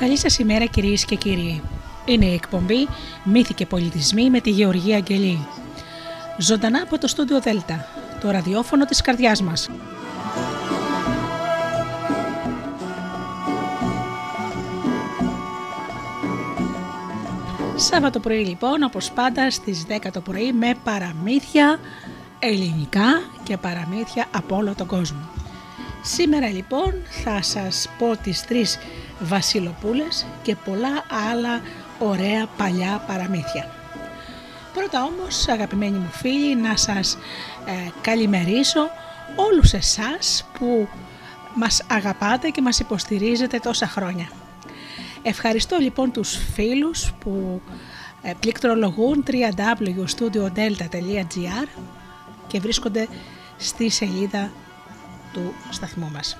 Καλή σας ημέρα κυρίες και κύριοι. Είναι η εκπομπή «Μύθοι και πολιτισμοί» με τη Γεωργία Αγγελή. Ζωντανά από το στούντιο Δέλτα, το ραδιόφωνο της καρδιάς μας. Σάββατο πρωί λοιπόν, όπως πάντα στις 10 το πρωί με παραμύθια ελληνικά και παραμύθια από όλο τον κόσμο. Σήμερα λοιπόν θα σας πω τις τρεις βασιλοπούλες και πολλά άλλα ωραία παλιά παραμύθια. Πρώτα όμως αγαπημένοι μου φίλοι να σας ε, καλημερίσω όλους εσάς που μας αγαπάτε και μας υποστηρίζετε τόσα χρόνια. Ευχαριστώ λοιπόν τους φίλους που ε, πληκτρολογούν www.studiodelta.gr και βρίσκονται στη σελίδα του σταθμού μας.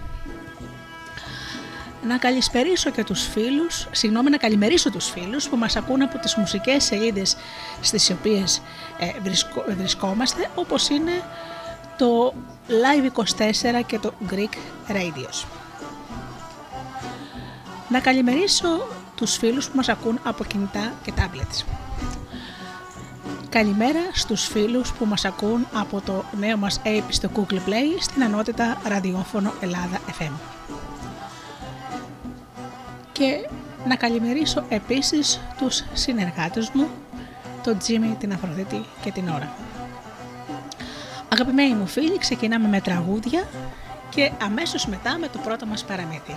Να καλησπερίσω και τους φίλους, συγγνώμη να καλημερίσω τους φίλους που μας ακούν από τις μουσικές σελίδες στις οποίες ε, βρισκόμαστε όπως είναι το Live24 και το Greek Radios. Να καλημερίσω τους φίλους που μας ακούν από κινητά και tablets. Καλημέρα στους φίλους που μας ακούν από το νέο μας app στο Google Play στην ανώτητα ραδιόφωνο Ελλάδα FM. Και να καλημερίσω επίσης τους συνεργάτες μου, τον Τζίμι, την Αφροδίτη και την Ωρα. Αγαπημένοι μου φίλοι, ξεκινάμε με τραγούδια και αμέσως μετά με το πρώτο μας παραμύθι.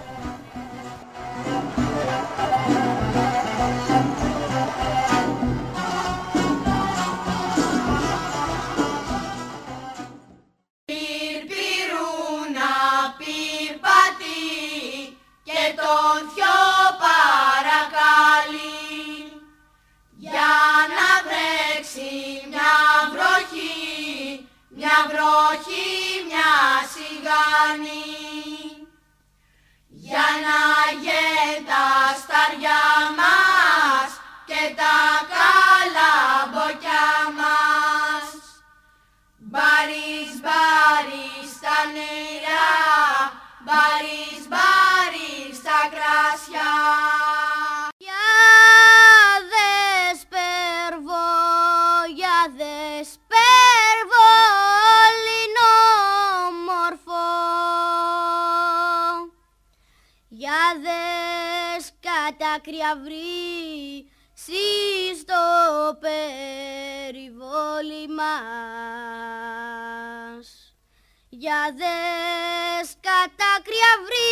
Βροχή μια σιγάνη για να γε τα σταριά μας και τα καλαμποκιά μας. Μπαρίς, μπαρίς τα νερά, μπαρίς, μπαρίς άκρια βρει στο περιβόλι μας. Για δες κατάκρια βρύσει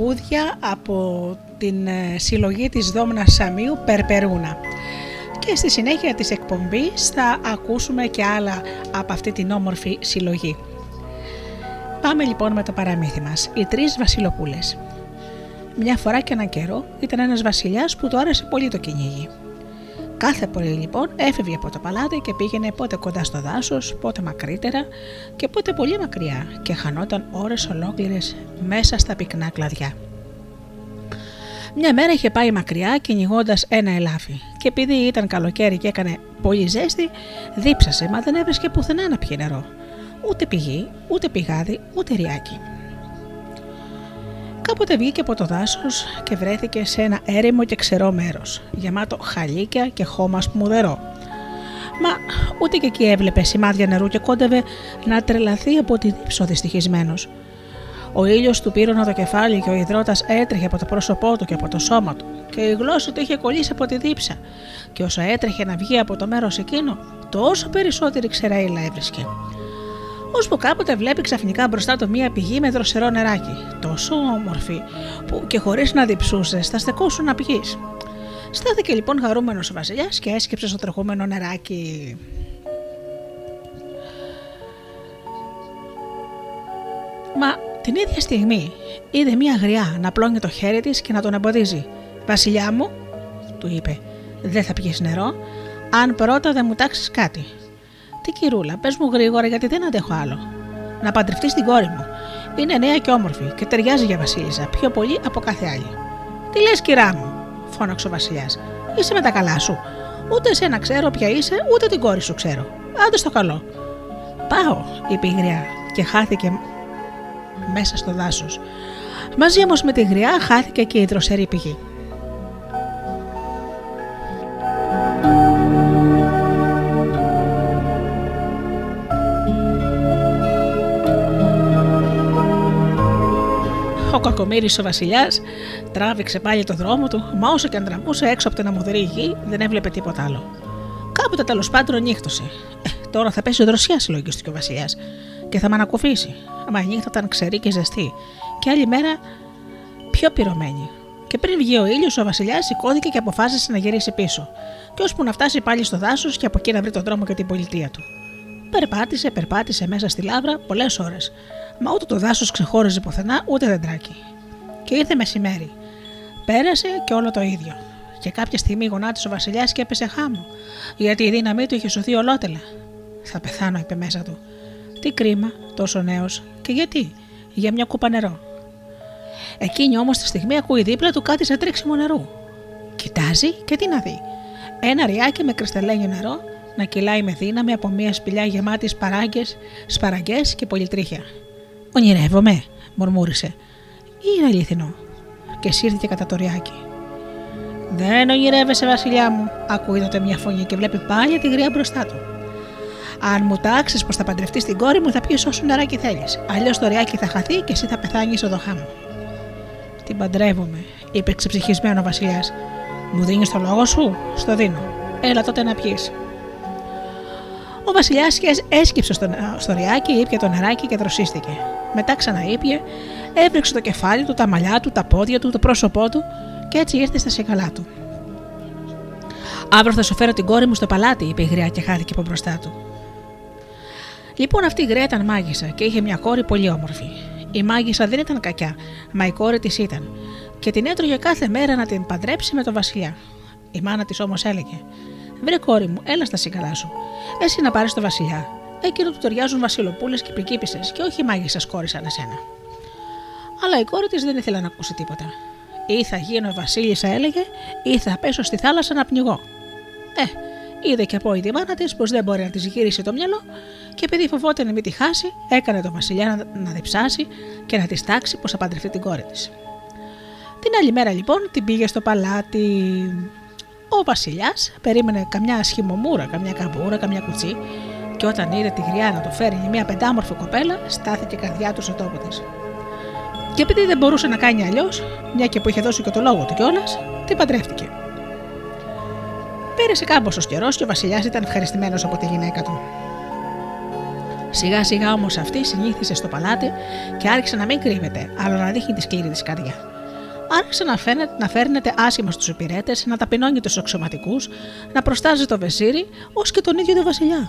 τραγούδια από την ε, συλλογή της Δόμνας Σαμίου Περπερούνα και στη συνέχεια της εκπομπής θα ακούσουμε και άλλα από αυτή την όμορφη συλλογή. Πάμε λοιπόν με το παραμύθι μας, οι τρεις βασιλοπούλες. Μια φορά και έναν καιρό ήταν ένας βασιλιάς που του άρεσε πολύ το κυνήγι. Κάθε πρωί λοιπόν έφευγε από το παλάτι και πήγαινε πότε κοντά στο δάσος, πότε μακρύτερα και πότε πολύ μακριά και χανόταν ώρες ολόκληρες μέσα στα πυκνά κλαδιά. Μια μέρα είχε πάει μακριά κυνηγώντας ένα ελάφι και επειδή ήταν καλοκαίρι και έκανε πολύ ζέστη, δίψασε μα δεν έβρισκε πουθενά να πιει νερό. Ούτε πηγή, ούτε πηγάδι, ούτε ριάκι. Κάποτε βγήκε από το δάσος και βρέθηκε σε ένα έρημο και ξερό μέρος, γεμάτο χαλίκια και χώμα σπουδερό. Μα ούτε και εκεί έβλεπε σημάδια νερού και κόντευε να τρελαθεί από τη δίψο δυστυχισμένος. Ο ήλιος του πήρωνε το κεφάλι και ο υδρότας έτρεχε από το πρόσωπό του και από το σώμα του, και η γλώσσα του είχε κολλήσει από τη δίψα, και όσο έτρεχε να βγει από το μέρος εκείνο, τόσο περισσότερη ξεραίλα έβρισκε ώσπου κάποτε βλέπει ξαφνικά μπροστά του μία πηγή με δροσερό νεράκι, τόσο όμορφη, που και χωρίς να διψούσες θα στεκόσουν να πηγείς. Στάθηκε λοιπόν χαρούμενος ο Βασιλιάς και έσκυψε στο τρεχούμενο νεράκι. Μα την ίδια στιγμή είδε μία γριά να πλώνει το χέρι της και να τον εμποδίζει. «Βασιλιά μου», του είπε, «δεν θα πιεις νερό, αν πρώτα δεν μου τάξεις κάτι». Τι κυρούλα, πες μου γρήγορα γιατί δεν αντέχω άλλο. Να παντρευτείς την κόρη μου. Είναι νέα και όμορφη και ταιριάζει για Βασίλισσα πιο πολύ από κάθε άλλη. Τι λες, κυρά μου, φώναξε ο Βασιλιάς. Είσαι με τα καλά σου. Ούτε εσένα ξέρω ποια είσαι, ούτε την κόρη σου ξέρω. Άντε στο καλό. Πάω, είπε η γριά και χάθηκε μέσα στο δάσος. Μαζί όμως με τη γριά χάθηκε και η δροσερή πηγή. Κακομοίρη ο Βασιλιάς τράβηξε πάλι το δρόμο του, μα όσο και αν τραβούσε έξω από την αμμουδερή γη, δεν έβλεπε τίποτα άλλο. Κάποτε τέλος πάντων νύχτωσε. Ε, τώρα θα πέσει δροσιάς, συλλογίστηκε ο Βασιλιάς, και θα με ανακουφίσει. Μα η νύχτα ήταν ξερή και ζεστή, και άλλη μέρα πιο πυρωμένη. Και πριν βγει ο ήλιος, ο Βασιλιάς σηκώθηκε και αποφάσισε να γυρίσει πίσω, και ώσπου να φτάσει πάλι στο δάσος και από εκεί να βρει τον δρόμο και την πολιτεία του. Περπάτησε, περπάτησε μέσα στη λάβρα πολλές ώρες, μα ούτε το δάσος ξεχώριζε πουθενά ούτε δεντράκι. Και ήρθε μεσημέρι. Πέρασε και όλο το ίδιο. Και κάποια στιγμή γονάτισε ο Βασιλιάς και έπεσε χάμο, γιατί η δύναμή του είχε σωθεί ολότελα. Θα πεθάνω, είπε μέσα του. Τι κρίμα, τόσο νέος, και γιατί, για μια κούπα νερό. Εκείνη όμως τη στιγμή ακούει δίπλα του κάτι σε τρέξιμο νερού. Κοιτάζει και τι να δει. Ένα ριάκι με κρυσταλλένιο νερό να κυλάει με δύναμη από μια σπηλιά γεμάτη σπαραγγές και πολυτρίχια. Ονειρεύομαι, μουρμούρισε. Ή είναι αλήθινο. Και σύρθηκε κατά το ριάκι. Δεν ονειρεύεσαι, Βασιλιά μου, ακούει τότε μια φωνή και βλέπει πάλι τη γριά μπροστά του. Αν μου τάξεις πως θα παντρευτείς την κόρη μου, θα πιεις όσο νεράκι θέλεις. Αλλιώς το ριάκι θα χαθεί και εσύ θα πεθάνεις στο δοχά μου. Την παντρεύομαι, είπε ξεψυχισμένος ο Βασιλιάς. Μου δίνεις το λόγο σου, στο δίνω. Έλα τότε να πιεις. Ο Βασιλιά έσκυψε στο, στο ριάκι, ήπια το νεράκι και δροσίστηκε. Μετά ξαναήπια, έβριξε το κεφάλι του, τα μαλλιά του, τα πόδια του, το πρόσωπό του και έτσι ήρθε στα σιγαλά του. Αύριο θα σου φέρω την κόρη μου στο παλάτι, είπε η γριά και χάθηκε από μπροστά του. Λοιπόν, αυτή η γριά ήταν μάγισσα και είχε μια κόρη πολύ όμορφη. Η μάγισσα δεν ήταν κακιά, μα η κόρη της ήταν, και την έτρωγε κάθε μέρα να την παντρέψει με τον Βασιλιά. Η μάνα της όμως έλεγε: Βρε κόρη μου, έλα στα σίγκαλά σου. Εσύ να πάρεις τον Βασιλιά. Εκείνο του ταιριάζουν βασιλοπούλες και πρικίπισε και όχι μάγισσα κόρη σαν εσένα. Αλλά η κόρη της δεν ήθελε να ακούσει τίποτα. Ή θα γίνω βασίλισσα, έλεγε, ή θα πέσω στη θάλασσα να πνιγώ. Ε, είδε και από η μάνα της πως δεν μπορεί να της γυρίσει το μυαλό και επειδή φοβόταν να μην τη χάσει, έκανε τον Βασιλιά να, να διψάσει και να της τάξει πως θα παντρευτεί την κόρη της. Την άλλη μέρα λοιπόν την πήγε στο παλάτι. Ο Βασιλιάς περίμενε καμιά σχημομούρα, καμιά καμπούρα, καμιά κουτσί και όταν είδε τη γριά να το φέρει μια πεντάμορφη κοπέλα, στάθηκε η καρδιά του στο τόπο της. Και επειδή δεν μπορούσε να κάνει αλλιώς, μια και που είχε δώσει και το λόγο του κιόλας, την παντρεύτηκε. Πέρασε κάμποσο καιρός και ο Βασιλιάς ήταν ευχαριστημένος από τη γυναίκα του. Σιγά σιγά όμως αυτή συνήθισε στο παλάτι και άρχισε να μην κρύβεται, αλλά να δείχνει τη σκληρή της καρδιά. Άρχισε να, φαίνεται, να φέρνεται άσχημα στους υπηρέτες, να ταπεινώνει τους αξιωματικού, να προστάζει το βεζίρι, ως και τον ίδιο τον Βασιλιά.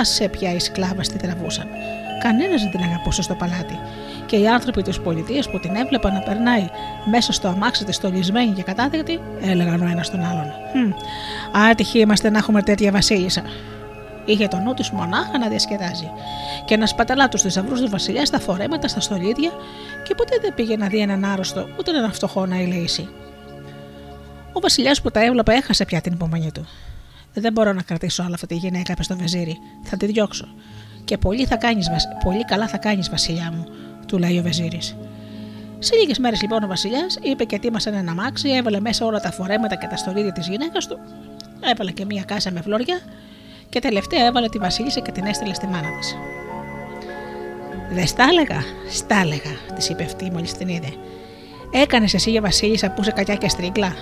Άσε πια οι σκλάβες τη τραβούσαν. Κανένας δεν την αγαπούσε στο παλάτι. Και οι άνθρωποι της πολιτείας που την έβλεπαν να περνάει μέσα στο αμάξι της στολισμένη και κατάδεκτη, έλεγαν ο ένας τον άλλον. Hm, άτυχοι είμαστε να έχουμε τέτοια βασίλισσα. Είχε το νου της μονάχα να διασκεδάζει και να σπαταλά του θησαυρού του βασιλιά στα φορέματα, στα στολίδια και ποτέ δεν πήγε να δει έναν άρρωστο ούτε έναν φτωχό να ελεήσει. Ο βασιλιάς που τα έβλεπε έχασε πια την υπομονή του. Δεν μπορώ να κρατήσω όλα αυτή τη γυναίκα, είπε στο βεζίρι. Θα τη διώξω. Και πολύ, θα κάνεις, πολύ καλά θα κάνεις, Βασιλιά μου, του λέει ο Βεζίρη. Σε λίγες μέρες λοιπόν ο Βασιλιάς είπε και ετοίμασε ένα αμάξι, έβαλε μέσα όλα τα φορέματα και τα στολίδια της γυναίκας του, έβαλε και μία κάσα με φλόρια και τελευταία έβαλε τη Βασίλισσα και την έστειλε στη μάνα της. Δε στα έλεγα, στα έλεγα, της είπε αυτή μόλις την είδε. Έκανες εσύ για Βασίλισσα που είσαι κακιά και στρίγκλα.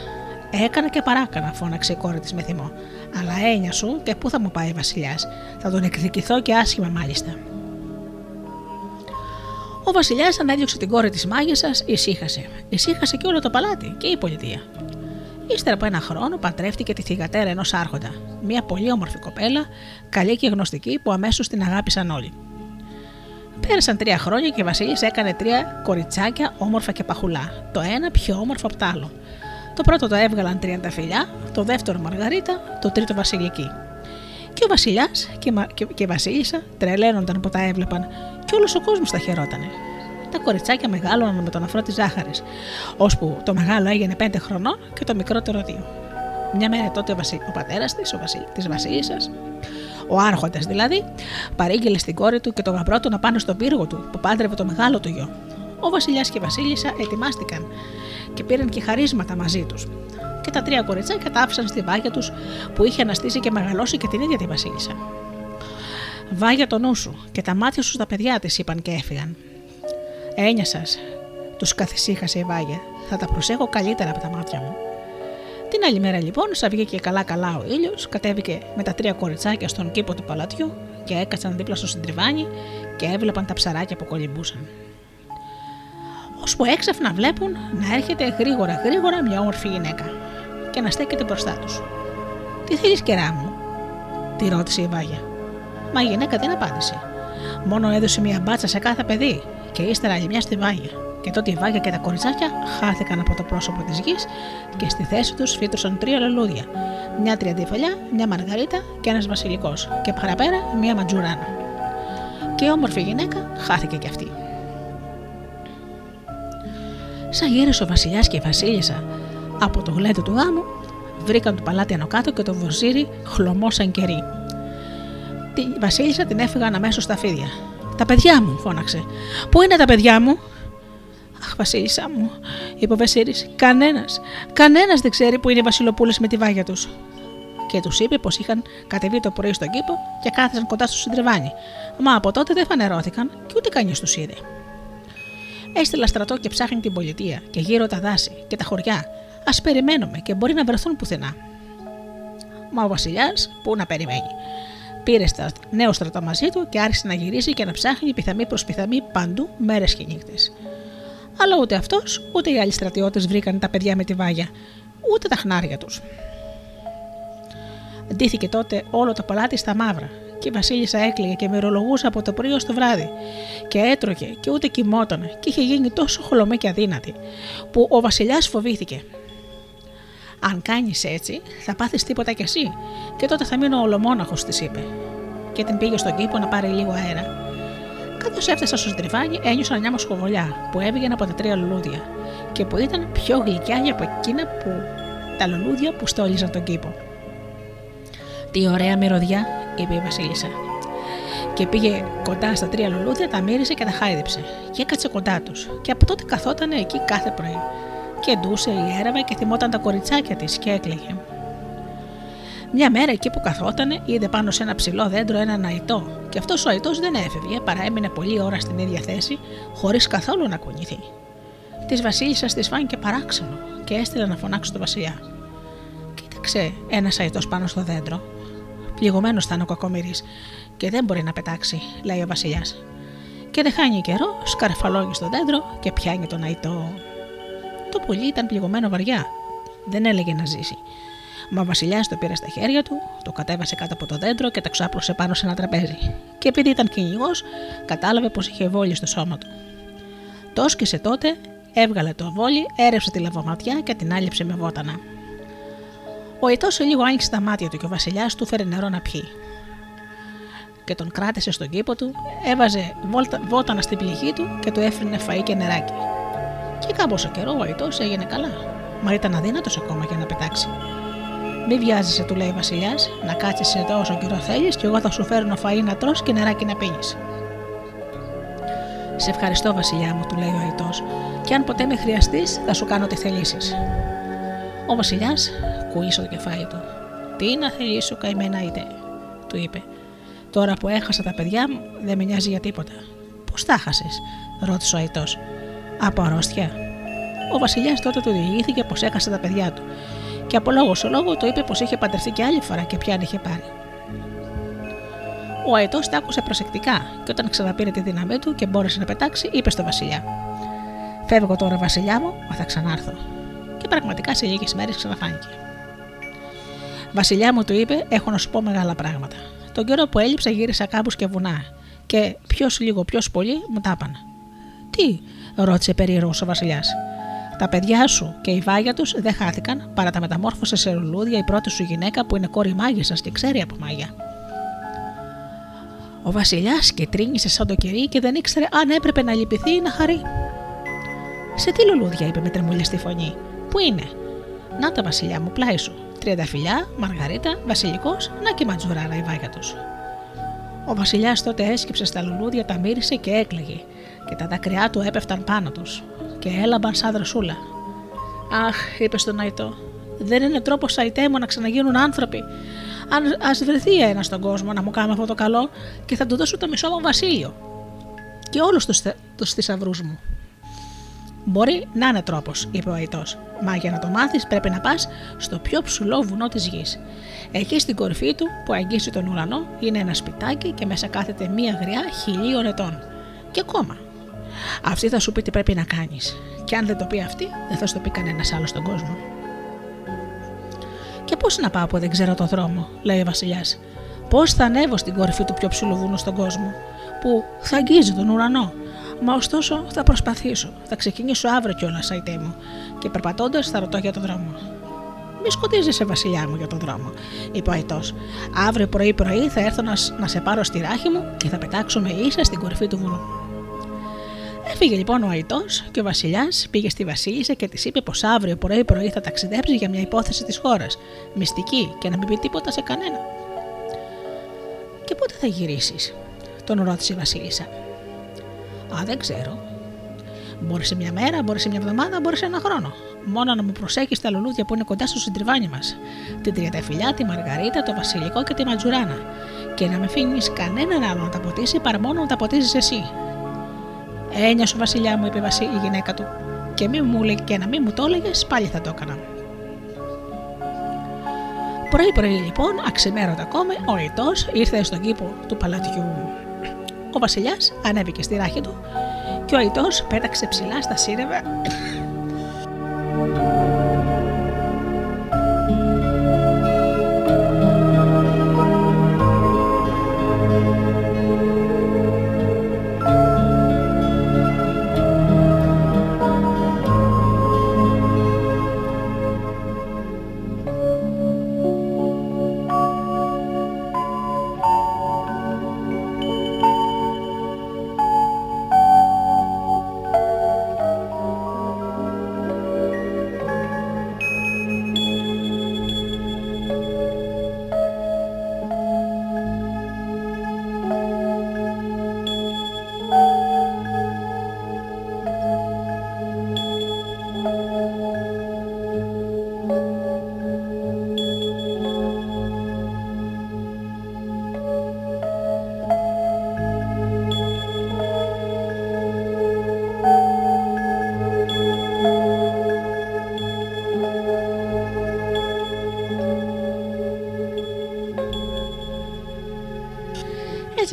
Έκανα και παράκανα, φώναξε η κόρη της με θυμό. Αλλά έννοια σου και πού θα μου πάει ο Βασιλιάς. Θα τον εκδικηθώ και άσχημα μάλιστα. Ο Βασιλιάς ανέδιωξε την κόρη της μάγισσας, ησύχασε. Ησύχασε και όλο το παλάτι και η πολιτεία. Ύστερα από ένα χρόνο παντρεύτηκε τη θηγατέρα ενός Άρχοντα, μια πολύ όμορφη κοπέλα, καλή και γνωστική που αμέσως την αγάπησαν όλοι. Πέρασαν τρία χρόνια και η Βασίλη έκανε τρία κοριτσάκια όμορφα και παχουλά, το ένα πιο όμορφο από το άλλο. Το πρώτο το έβγαλαν τριανταφυλιά, το δεύτερο Μαργαρίτα, το τρίτο Βασιλική. Και ο Βασιλιάς και, και, η Βασίλισσα τρελαίνονταν που τα έβλεπαν, και όλος ο κόσμος τα χαιρότανε. Τα κοριτσάκια μεγάλωναν με τον αφρό της ζάχαρης, ώσπου το μεγάλο έγινε πέντε χρονών και το μικρότερο δύο. Μια μέρα τότε ο, βασι... ο πατέρας της, ο βασι... της Βασίλισσας, ο Άρχοντας δηλαδή, παρήγγειλε στην κόρη του και τον γαμπρό του να πάνε στον πύργο του που πάντρευε το μεγάλο του γιο. Ο Βασιλιάς και η Βασίλισσα ετοιμάστηκαν και πήραν και χαρίσματα μαζί τους. Και τα τρία κοριτσάκια τα άφησαν στη βάγια τους που είχε αναστήσει και μεγαλώσει και την ίδια τη Βασίλισσα. Βάγια το νου σου και τα μάτια σου στα παιδιά της, είπαν και έφυγαν. Έννοια σας, τους καθησύχασε η Βάγια. Θα τα προσέχω καλύτερα από τα μάτια μου. Την άλλη μέρα λοιπόν, σαν βγήκε καλά-καλά ο ήλιος, κατέβηκε με τα τρία κοριτσάκια στον κήπο του παλατιού και έκατσαν δίπλα στο συντριβάνι και έβλεπαν τα ψαράκια που κολυμπούσαν. Ώσπου έξαφνα βλέπουν να έρχεται γρήγορα γρήγορα μια όμορφη γυναίκα και να στέκεται μπροστά τους. Τι θέλεις, κερά μου, τη ρώτησε η Βάγια. Μα η γυναίκα δεν απάντησε. Μόνο έδωσε μια μπάτσα σε κάθε παιδί και ύστερα άλλη μια στη Βάγια. Και τότε η Βάγια και τα κοριτσάκια χάθηκαν από το πρόσωπο της γης και στη θέση τους φύτρωσαν τρία λουλούδια. Μια τριαντιφαλιά, μια μαργαρίτα και ένας βασιλικός. Και παραπέρα μια ματζουράνα. Και η όμορφη γυναίκα χάθηκε κι αυτή. Σαν γύρισε ο Βασιλιάς και η Βασίλισσα από το γλέντο του γάμου, βρήκαν το παλάτι άνω κάτω και το βοζίρι χλωμόσαν κερί. Τη Βασίλισσα την έφυγαν αμέσως στα φίδια. Τα παιδιά μου, φώναξε. Πού είναι τα παιδιά μου, Αχ, Βασίλισσα μου, είπε ο Βασίλης, κανένας, κανένας δεν ξέρει που είναι οι Βασιλοπούλες με τη βάγια τους. Και τους είπε πως είχαν κατεβεί το πρωί στον κήπο και κάθισαν κοντά στο συντριβάνι. Μα από τότε δεν φανερώθηκαν και ούτε κανείς τους είδε. Έστειλα στρατό και ψάχνει την πολιτεία και γύρω τα δάση και τα χωριά. Α περιμένουμε και μπορεί να βρεθούν πουθενά. Μα ο Βασιλιάς, πού να περιμένει. Πήρε στα νέο στρατό μαζί του και άρχισε να γυρίσει και να ψάχνει πιθαμή προς πιθαμή παντού μέρες και νύχτες. Αλλά ούτε αυτός ούτε οι άλλοι στρατιώτες βρήκαν τα παιδιά με τη βάγια, ούτε τα χνάρια τους. Ντύθηκε τότε όλο το παλάτι στα μαύρα και η Βασίλισσα έκλαιγε και μυρολογούσε από το πρωί ως το βράδυ. Και έτρωγε και ούτε κοιμότανε και είχε γίνει τόσο χολομή και αδύνατη, που ο Βασιλιάς φοβήθηκε. Αν κάνεις έτσι, θα πάθεις τίποτα κι εσύ, και τότε θα μείνω ολομόναχος, της είπε. Και την πήγε στον κήπο να πάρει λίγο αέρα. Καθώς έφτασα στο στριβάνι, ένιωσα μια μοσχοβολιά που έβγαινε από τα τρία λουλούδια και που ήταν πιο γλυκιά από εκείνα που τα λουλούδια που στόλιζαν τον κήπο. Τι ωραία μυρωδιά, είπε η Βασίλισσα. Και πήγε κοντά στα τρία λουλούδια, τα μύρισε και τα χάιδεψε. Και έκατσε κοντά τους. Και από τότε καθόταν εκεί κάθε πρωί. Και ντούσε, ιέραβε και θυμόταν τα κοριτσάκια της και έκλαιγε. Μια μέρα εκεί που καθόταν, είδε πάνω σε ένα ψηλό δέντρο έναν αϊτό. Και αυτός ο αϊτό δεν έφευγε, παρά έμεινε πολλή ώρα στην ίδια θέση, χωρίς καθόλου να κουνηθεί. Της Βασίλισσας της φάνηκε παράξενο και έστειλε να φωνάξει τον Βασιλιά. Κοίταξε ένας αϊτό πάνω στο δέντρο, Πληγωμένος θα είναι ο κακομοίρης και δεν μπορεί να πετάξει, λέει ο Βασιλιάς. Και δεν χάνει καιρό, σκαρφαλώνει στο δέντρο και πιάνει τον αϊτό. Το πουλί ήταν πληγωμένο βαριά. Δεν έλεγε να ζήσει. Μα ο Βασιλιάς το πήρε στα χέρια του, το κατέβασε κάτω από το δέντρο και το ξάπλωσε πάνω σε ένα τραπέζι. Και επειδή ήταν κυνηγός, κατάλαβε πως είχε βόλιο στο σώμα του. Το σκησε τότε, έβγαλε το βόλι, έρευσε τη λαβοματιά και την άλυψε με βότανα. Ο Ιτό λίγο άνοιξε τα μάτια του και ο Βασιλιάς του φέρε νερό να πιει. Και τον κράτησε στον κήπο του, έβαζε βότανα στην πληγή του και του έφερνε φαΐ και νεράκι. Και κάμποσο καιρό ο Ιτό έγινε καλά, μα ήταν αδύνατος ακόμα για να πετάξει. Μη βιάζεσαι, του λέει ο Βασιλιάς, να κάτσεις εδώ όσο καιρό θέλεις και εγώ θα σου φέρνω φαΐ να τρως και νεράκι να πίνεις. Σε ευχαριστώ, Βασιλιά μου, του λέει ο Αϊτό, και αν ποτέ με χρειαστείς, θα σου κάνω τι θελήσεις. Ο Βασιλιάς κούγησε το κεφάλι του. Τι να θελήσω, καημένα είτε, του είπε. Τώρα που έχασα τα παιδιά μου, δεν με νοιάζει για τίποτα. Πώς τα χάσε, ρώτησε ο Αϊτό. Από αρρώστια. Ο Βασιλιάς τότε του διηγήθηκε πως έχασε τα παιδιά του και από λόγο σε λόγο το είπε πως είχε παντρευτεί και άλλη φορά και πια είχε πάρει. Ο Αϊτό τα άκουσε προσεκτικά και όταν ξαναπήρε τη δύναμή του και μπόρεσε να πετάξει, είπε στο Βασιλιά: Φεύγω τώρα, Βασιλιά μου, μα θα ξανάρθω. Και πραγματικά σε λίγες μέρες ξαναφάνηκε. Βασιλιά μου του είπε: Έχω να σου πω μεγάλα πράγματα. Τον καιρό που έλειψα γύρισα κάπους και βουνά. Και ποιος λίγο, ποιος πολύ μου τα έπανα. Τι, ρώτησε περίεργος ο Βασιλιάς. Τα παιδιά σου και η βάγια τους δεν χάθηκαν παρά τα μεταμόρφωσε σε λουλούδια η πρώτη σου γυναίκα που είναι κόρη μάγισσας και ξέρει από μάγια. Ο Βασιλιάς τρίνησε σαν το κερί και δεν ήξερε αν έπρεπε να λυπηθεί ή να χαρεί. Σε τι λουλούδια, είπε με τρεμουλιαστή φωνή. Πού είναι, Να τα Βασιλιά μου, πλάι σου τριανταφυλιά, μαργαρίτα, βασιλικός, να και ματζουράρα η βάγια τους. Ο Βασιλιάς τότε έσκυψε στα λουλούδια, τα μύρισε και έκλαιγε, και τα δάκρυά του έπεφταν πάνω τους, και έλαμπαν σαν δροσούλα. Αχ, είπε στον Αϊτό, δεν είναι τρόπος Αϊτέ μου να ξαναγίνουν άνθρωποι. Αν ας βρεθεί ένας στον κόσμο να μου κάνει αυτό το καλό, και θα του δώσω το μισό μου βασίλειο. Και όλους τους θησαυρούς μου. Μπορεί να είναι τρόπος, είπε ο Αϊτός. Μα για να το μάθεις πρέπει να πας στο πιο ψηλό βουνό της γης. Εκεί στην κορυφή του, που αγγίζει τον ουρανό, είναι ένα σπιτάκι και μέσα κάθεται μία γριά χιλίων ετών. Και ακόμα. Αυτή θα σου πει τι πρέπει να κάνεις. Και αν δεν το πει αυτή, δεν θα σου το πει κανένας άλλος στον κόσμο. Και πώς να πάω που δεν ξέρω το δρόμο, λέει ο Βασιλιάς. Πώς θα ανέβω στην κορυφή του πιο ψηλού βουνού στον κόσμο, που θα αγγίζει τον ουρανό Μα ωστόσο θα προσπαθήσω. Θα ξεκινήσω αύριο κιόλας, Σαϊτέ μου, και περπατώντας θα ρωτώ για τον δρόμο. Μη σκοτίζεσαι, Βασιλιά μου, για τον δρόμο, είπε ο Αϊτός. Αύριο πρωί-πρωί θα έρθω να, να σε πάρω στη ράχη μου και θα πετάξουμε ίσα στην κορυφή του βουνού. Έφυγε λοιπόν ο Αϊτός και ο Βασιλιάς πήγε στη Βασίλισσα και της είπε πως αύριο πρωί-πρωί θα ταξιδέψει για μια υπόθεση της χώρας, μυστική και να μην πει τίποτα σε κανένα. Και πότε θα γυρίσεις, τον ρώτησε η Βασίλισσα. Α, δεν ξέρω. Μπορεί σε μια μέρα, μπορεί σε μια εβδομάδα, μπορεί σε ένα χρόνο. Μόνο να μου προσέχεις τα λουλούδια που είναι κοντά στο συντριβάνι μας. Την τριανταφυλιά, τη μαργαρίτα, το βασιλικό και τη ματζουράνα. Και να με αφήνεις κανέναν άλλο να τα ποτίσει παρά μόνο να τα ποτίζεις εσύ. Έννοια σου, Βασιλιά μου, είπε η γυναίκα του. Και, μη μου, και να μην μου το έλεγες, πάλι θα το έκανα. Πρωί-πρωί λοιπόν, αξιμέρωτα ακόμα, ο Ιτός ήρθε στον κήπο του παλατιού ο Βασιλιάς ανέβηκε στη ράχη του και ο Αϊτό πέταξε ψηλά στα σύρευα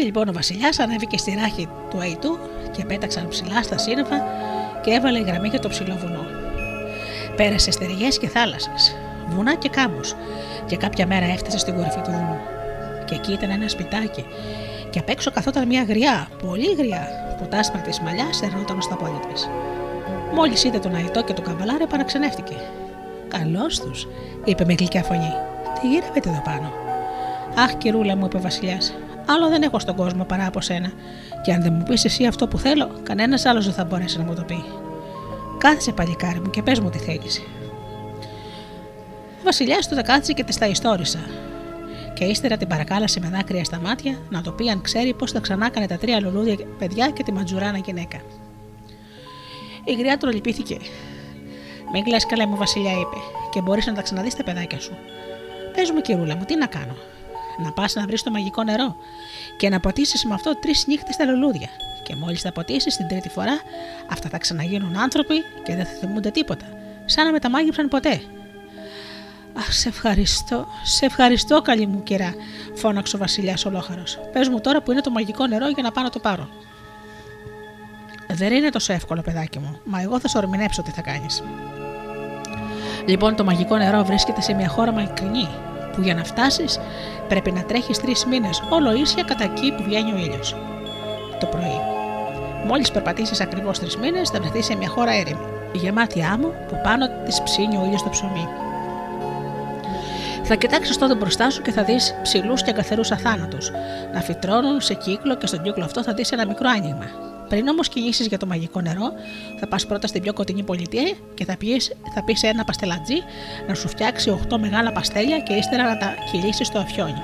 Έτσι λοιπόν ο Βασιλιάς ανέβηκε στη ράχη του Αϊτού και πέταξαν ψηλά στα σύννεφα και έβαλε γραμμή για το ψηλό βουνό. Πέρασε στεριές και θάλασσες, βουνά και κάμους, και κάποια μέρα έφτασε στην κορυφή του βουνού. Και εκεί ήταν ένα σπιτάκι, και απ' έξω καθόταν μια γριά, πολύ γριά, που τα άσπρα της μαλλιάς ερνόταν στα πόδια της. Μόλις είδε τον Αϊτό και τον καβαλάρε, παραξενεύτηκε. Καλώ τους, είπε με γλυκιά φωνή. Τι γύρευετε εδώ πάνω; Αχ, κυρούλα μου, είπε ο Βασιλιάς, άλλο δεν έχω στον κόσμο παρά από σένα. Και αν δεν μου πεις εσύ αυτό που θέλω, κανένας άλλος δεν θα μπορέσει να μου το πει. Κάθισε παλικάρι μου και πες μου τι θέλεις. Ο Βασιλιά του τα κάθισε και τη τα ιστόρισα. Και ύστερα την παρακάλασε με δάκρυα στα μάτια να το πει αν ξέρει πώς θα ξανά έκανε τα τρία λουλούδια παιδιά και τη ματζουράνα γυναίκα. Η γριά του λυπήθηκε. Μην κλαις καλά μου, Βασιλιά, είπε, και μπορείς να τα ξαναδείς τα παιδάκια σου. Πες μου, κυρούλα μου, τι να κάνω. Να πας να βρεις το μαγικό νερό και να ποτίσεις με αυτό τρεις νύχτες τα λουλούδια. Και μόλις τα ποτίσεις την τρίτη φορά, αυτά θα ξαναγίνουν άνθρωποι και δεν θα θυμούνται τίποτα. Σαν να μεταμάγεψαν ποτέ. Αχ, σε ευχαριστώ, σε ευχαριστώ, καλή μου κυρά, φώναξε ο Βασιλιάς Ολόχαρος. Πες μου τώρα που είναι το μαγικό νερό για να πάω να το πάρω. Δεν είναι τόσο εύκολο, παιδάκι μου, μα εγώ θα σου ορμηνέψω τι θα κάνεις. Λοιπόν, το μαγικό νερό βρίσκεται σε μια χώρα μακρινή, που για να φτάσεις πρέπει να τρέχεις τρεις μήνες όλο ίσια κατά εκεί που βγαίνει ο ήλιος. Το πρωί. Μόλις περπατήσεις ακριβώς τρεις μήνες, θα βρεθείς σε μια χώρα έρημη, γεμάτη άμμο που πάνω της ψήνει ο ήλιος το ψωμί. Θα κοιτάξεις τότε μπροστά σου και θα δεις ψηλούς και καθαρούς αθάνατους να φυτρώνουν σε κύκλο και στον κύκλο αυτό θα δεις ένα μικρό άνοιγμα. Πριν όμως κινήσεις για το μαγικό νερό, θα πας πρώτα στην πιο κοντινή πολιτεία και θα πεις θα πεις σε ένα παστελατζή να σου φτιάξει 8 μεγάλα παστέλια και ύστερα να τα κυλήσει στο αφιόνι.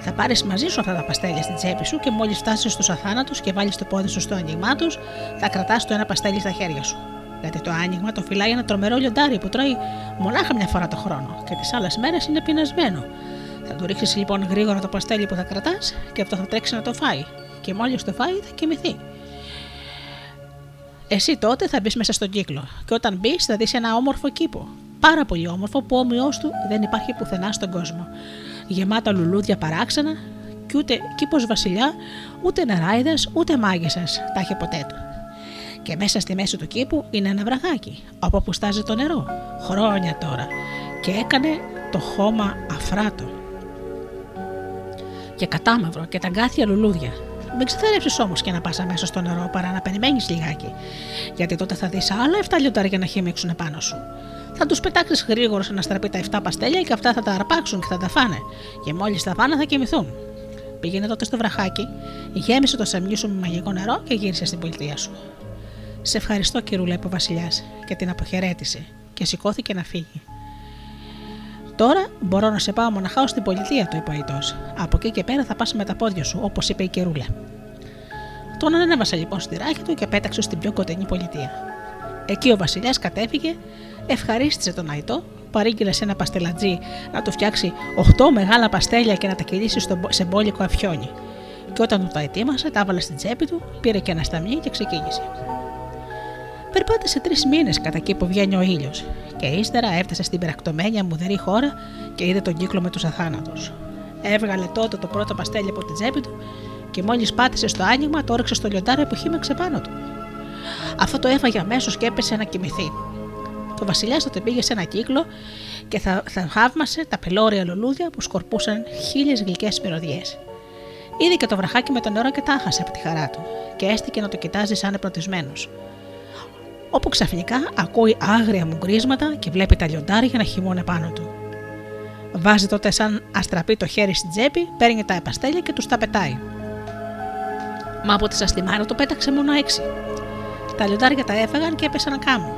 Θα πάρεις μαζί σου αυτά τα παστέλια στην τσέπη σου και μόλις φτάσεις στου αθάνατου και βάλεις το πόδι σου στο άνοιγμά τους, θα κρατάς το ένα παστέλι στα χέρια σου. Γιατί το άνοιγμα το φυλάει ένα τρομερό λιοντάρι που τρώει μονάχα μια φορά το χρόνο και τις άλλες μέρες είναι πεινασμένο. Θα του ρίξεις λοιπόν γρήγορα το παστέλι που θα κρατάς και αυτό θα τρέξει να το φάει. Και μόλις το φάει θα κοιμηθεί. Εσύ τότε θα μπεις μέσα στον κύκλο και όταν μπεις θα δεις ένα όμορφο κήπο. Πάρα πολύ όμορφο που όμοιός του δεν υπάρχει πουθενά στον κόσμο. Γεμάτα λουλούδια παράξενα και ούτε κήπος βασιλιά, ούτε νεράιδε, ούτε μάγισσας τα έχει ποτέ του. Και μέσα στη μέση του κήπου είναι ένα βραγάκι, από όπου στάζει το νερό, χρόνια τώρα, και έκανε το χώμα αφράτο και κατάμαυρο και τα γκάθια λουλούδια. Μην ξεθερέψει όμως και να πας αμέσως στο νερό παρά να περιμένεις λιγάκι. Γιατί τότε θα δεις άλλα 7 λιοντάρια να χυμίξουν επάνω σου. Θα τους πετάξεις γρήγορα να στραπεί τα 7 παστέλια και αυτά θα τα αρπάξουν και θα τα φάνε. Και μόλις τα φάνε θα κοιμηθούν. Πήγαινε τότε στο βραχάκι, γέμισε το σαμιού σου με μαγικό νερό και γύρισε στην πολιτεία σου. Σε ευχαριστώ, κυρούλα, είπε ο Βασιλιάς, και την αποχαιρέτησε και σηκώθηκε να φύγει. Τώρα μπορώ να σε πάω μοναχά στην πολιτεία, του είπε ο Αϊτό. Από εκεί και πέρα θα πας με τα πόδια σου, όπως είπε η κυρούλα. Τον ανέβασε λοιπόν στη ράχη του και πέταξε στην πιο κοντινή πολιτεία. Εκεί ο Βασιλιάς κατέφυγε, ευχαρίστησε τον Αϊτό, παρήγγειλε σε ένα παστελατζή να του φτιάξει 8 μεγάλα παστέλια και να τα κυλήσει στο, σε μπόλικο αφιόνι. Και όταν του τα ετοίμασε, τα έβαλε στην τσέπη του, πήρε και ένα σταμνί και ξεκίνησε. Περπάτησε τρεις μήνες κατά εκεί που βγαίνει ο ήλιος, και ύστερα έφτασε στην περακτωμένη αμμουδερή χώρα και είδε τον κύκλο με τους αθάνατους. Έβγαλε τότε το πρώτο παστέλι από την τσέπη του και μόλις πάτησε στο άνοιγμα, το όριξε στο λιοντάρι που χύμεξε πάνω του. Αυτό το έφαγε αμέσως και έπεσε να κοιμηθεί. Το βασιλιάς τότε πήγε σε ένα κύκλο και θα, θα χαύμασε τα πελώρια λουλούδια που σκορπούσαν χίλιες γλυκές μυρωδιές. Είδε και το βραχάκι με το νερό και τάχασε από τη χαρά του και έστηκε να το κοιτάζει σαν επρωτισμένο όπου ξαφνικά ακούει άγρια μου γκρίσματα και βλέπει τα λιοντάρια να χυμώνε πάνω του. Βάζει τότε σαν αστραπή το χέρι στην τσέπη, παίρνει τα επαστέλια και τους τα πετάει. Μα από τη σαστιμάρα το πέταξε μόνο έξι. Τα λιοντάρια τα έφαγαν και έπεσαν να κάμουν.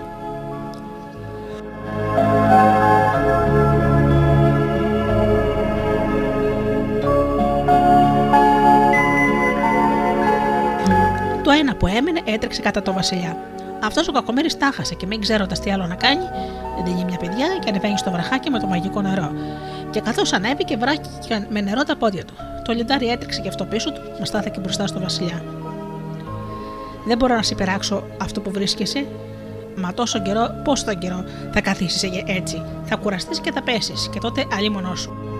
Το ένα που έμεινε έτρεξε κατά το βασιλιά. Αυτός ο κακομέρι τάχασε και μην ξέροντας τι άλλο να κάνει, δίνει μια παιδιά και ανεβαίνει στο βραχάκι με το μαγικό νερό. Και καθώς ανέβηκε, βράχηκε με νερό τα πόδια του. Το λιντάρι έτρεξε και αυτό πίσω του, μα στάθηκε μπροστά στο βασιλιά. Δεν μπορώ να σε πειράξω αυτό που βρίσκεσαι, Μα τόσο καιρό, πόσο καιρό θα καθίσεις έτσι. Θα κουραστείς και θα πέσεις, και τότε αλλή μονός σου.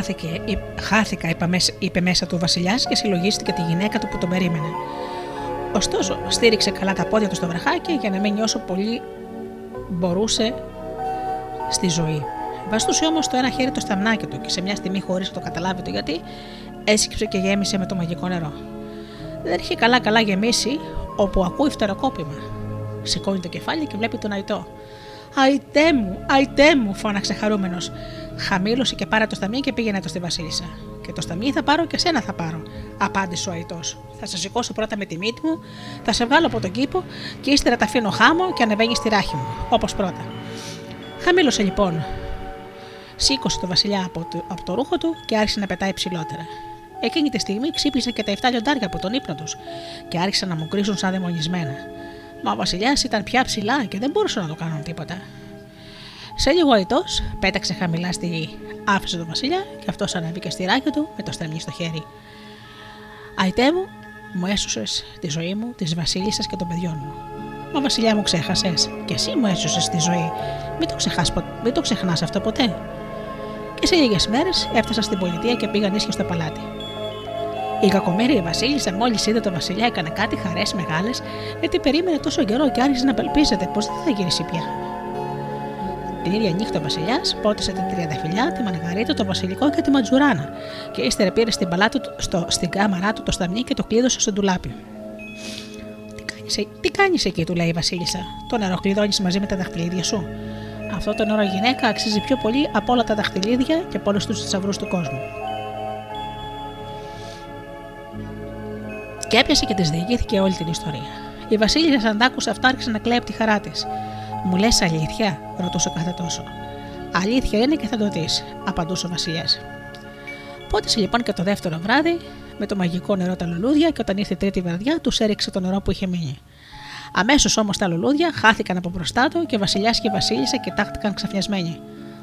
Χάθηκε, χάθηκα, είπε μέσα, είπε μέσα του Βασιλιάς και συλλογίστηκε τη γυναίκα του που τον περίμενε. Ωστόσο, στήριξε καλά τα πόδια του στο βραχάκι για να μην όσο πολύ μπορούσε στη ζωή. Βαστούσε όμως το ένα χέρι το σταμνάκι του και σε μια στιγμή, χωρίς να το καταλάβει το γιατί, έσκυψε και γέμισε με το μαγικό νερό. Δεν είχε καλά-καλά γεμίσει, όπου ακούει φτεροκόπημα. Σηκώνει το κεφάλι και βλέπει τον Αϊτό. Αϊτέ μου, αϊτέ μου, φώναξε χαρούμενος. Χαμήλωσε και πάρε το σταμί και πήγαινε το στη Βασίλισσα. Και το σταμί θα πάρω και σένα θα πάρω, απάντησε ο Αϊτό. Θα σε σηκώσω πρώτα με τη μύτη μου, θα σε βγάλω από τον κήπο και ύστερα τα αφήνω χάμω και ανεβαίνει στη ράχη μου, όπως πρώτα. Χαμήλωσε λοιπόν. Σήκωσε το Βασιλιά από το, από το ρούχο του και άρχισε να πετάει ψηλότερα. Εκείνη τη στιγμή ξύπνησαν και τα 7 λιοντάρια από τον ύπνο τους και άρχισαν να μου κρίζουν σαν δαιμονισμένα. Μα ο Βασιλιάς ήταν πια ψηλά και δεν μπορούσε να το κάνουν τίποτα. Σε λίγο αητό πέταξε χαμηλά στη άφησε τον Βασιλιά και αυτός ανέβηκε στη ράκια του με το στρεμμί στο χέρι. Αϊτέ μου, μου έσωσε τη ζωή μου, τη Βασίλισσα και των παιδιών μου. Μα Βασιλιά μου ξέχασες, και εσύ μου έσωσε τη ζωή. Μην το, ξεχάς, μην το ξεχνάς αυτό ποτέ. Και σε λίγες μέρες έφτασα στην πολιτεία και πήγαν ίσια στο παλάτι. Η κακομέρια Βασίλισσα, μόλις είδε τον Βασιλιά, έκανε κάτι χαρές μεγάλες, γιατί περίμενε τόσο καιρό και άρχισε να απελπίζεται πως δεν θα γυρίσει πια. Την ίδια νύχτα ο Βασιλιάς πότισε την τριανταφυλιά, τη Μαργαρίτα, τον Βασιλικό και τη Ματζουράνα, και ύστερα πήρε στην, παλάτη, στο, στην κάμαρά του το σταμνί και το κλείδωσε στο ντουλάπι. Τι κάνεις εκεί, του λέει η Βασίλισσα. Το νερό κλειδώνει μαζί με τα δαχτυλίδια σου. Αυτό το νερό γυναίκα αξίζει πιο πολύ από όλα τα δαχτυλίδια και από όλους τους θησαυρούς του κόσμου. Και έπιασε και τη διηγήθηκε όλη την ιστορία. Η Βασίλισσα, σαν άκουσε αυτά, άρχισε να κλαίει από τη χαρά της. Μου λες αλήθεια, ρωτούσε κάθε τόσο. Αλήθεια είναι και θα το δεις, απαντούσε ο Βασιλιάς. Πότισε λοιπόν και το δεύτερο βράδυ με το μαγικό νερό τα λουλούδια και όταν ήρθε η τρίτη βραδιά τους έριξε το νερό που είχε μείνει. Αμέσως όμως τα λουλούδια χάθηκαν από μπροστά του και Βασιλιάς και Βασίλισσα κοιτάχτηκαν ξαφνιασμένοι.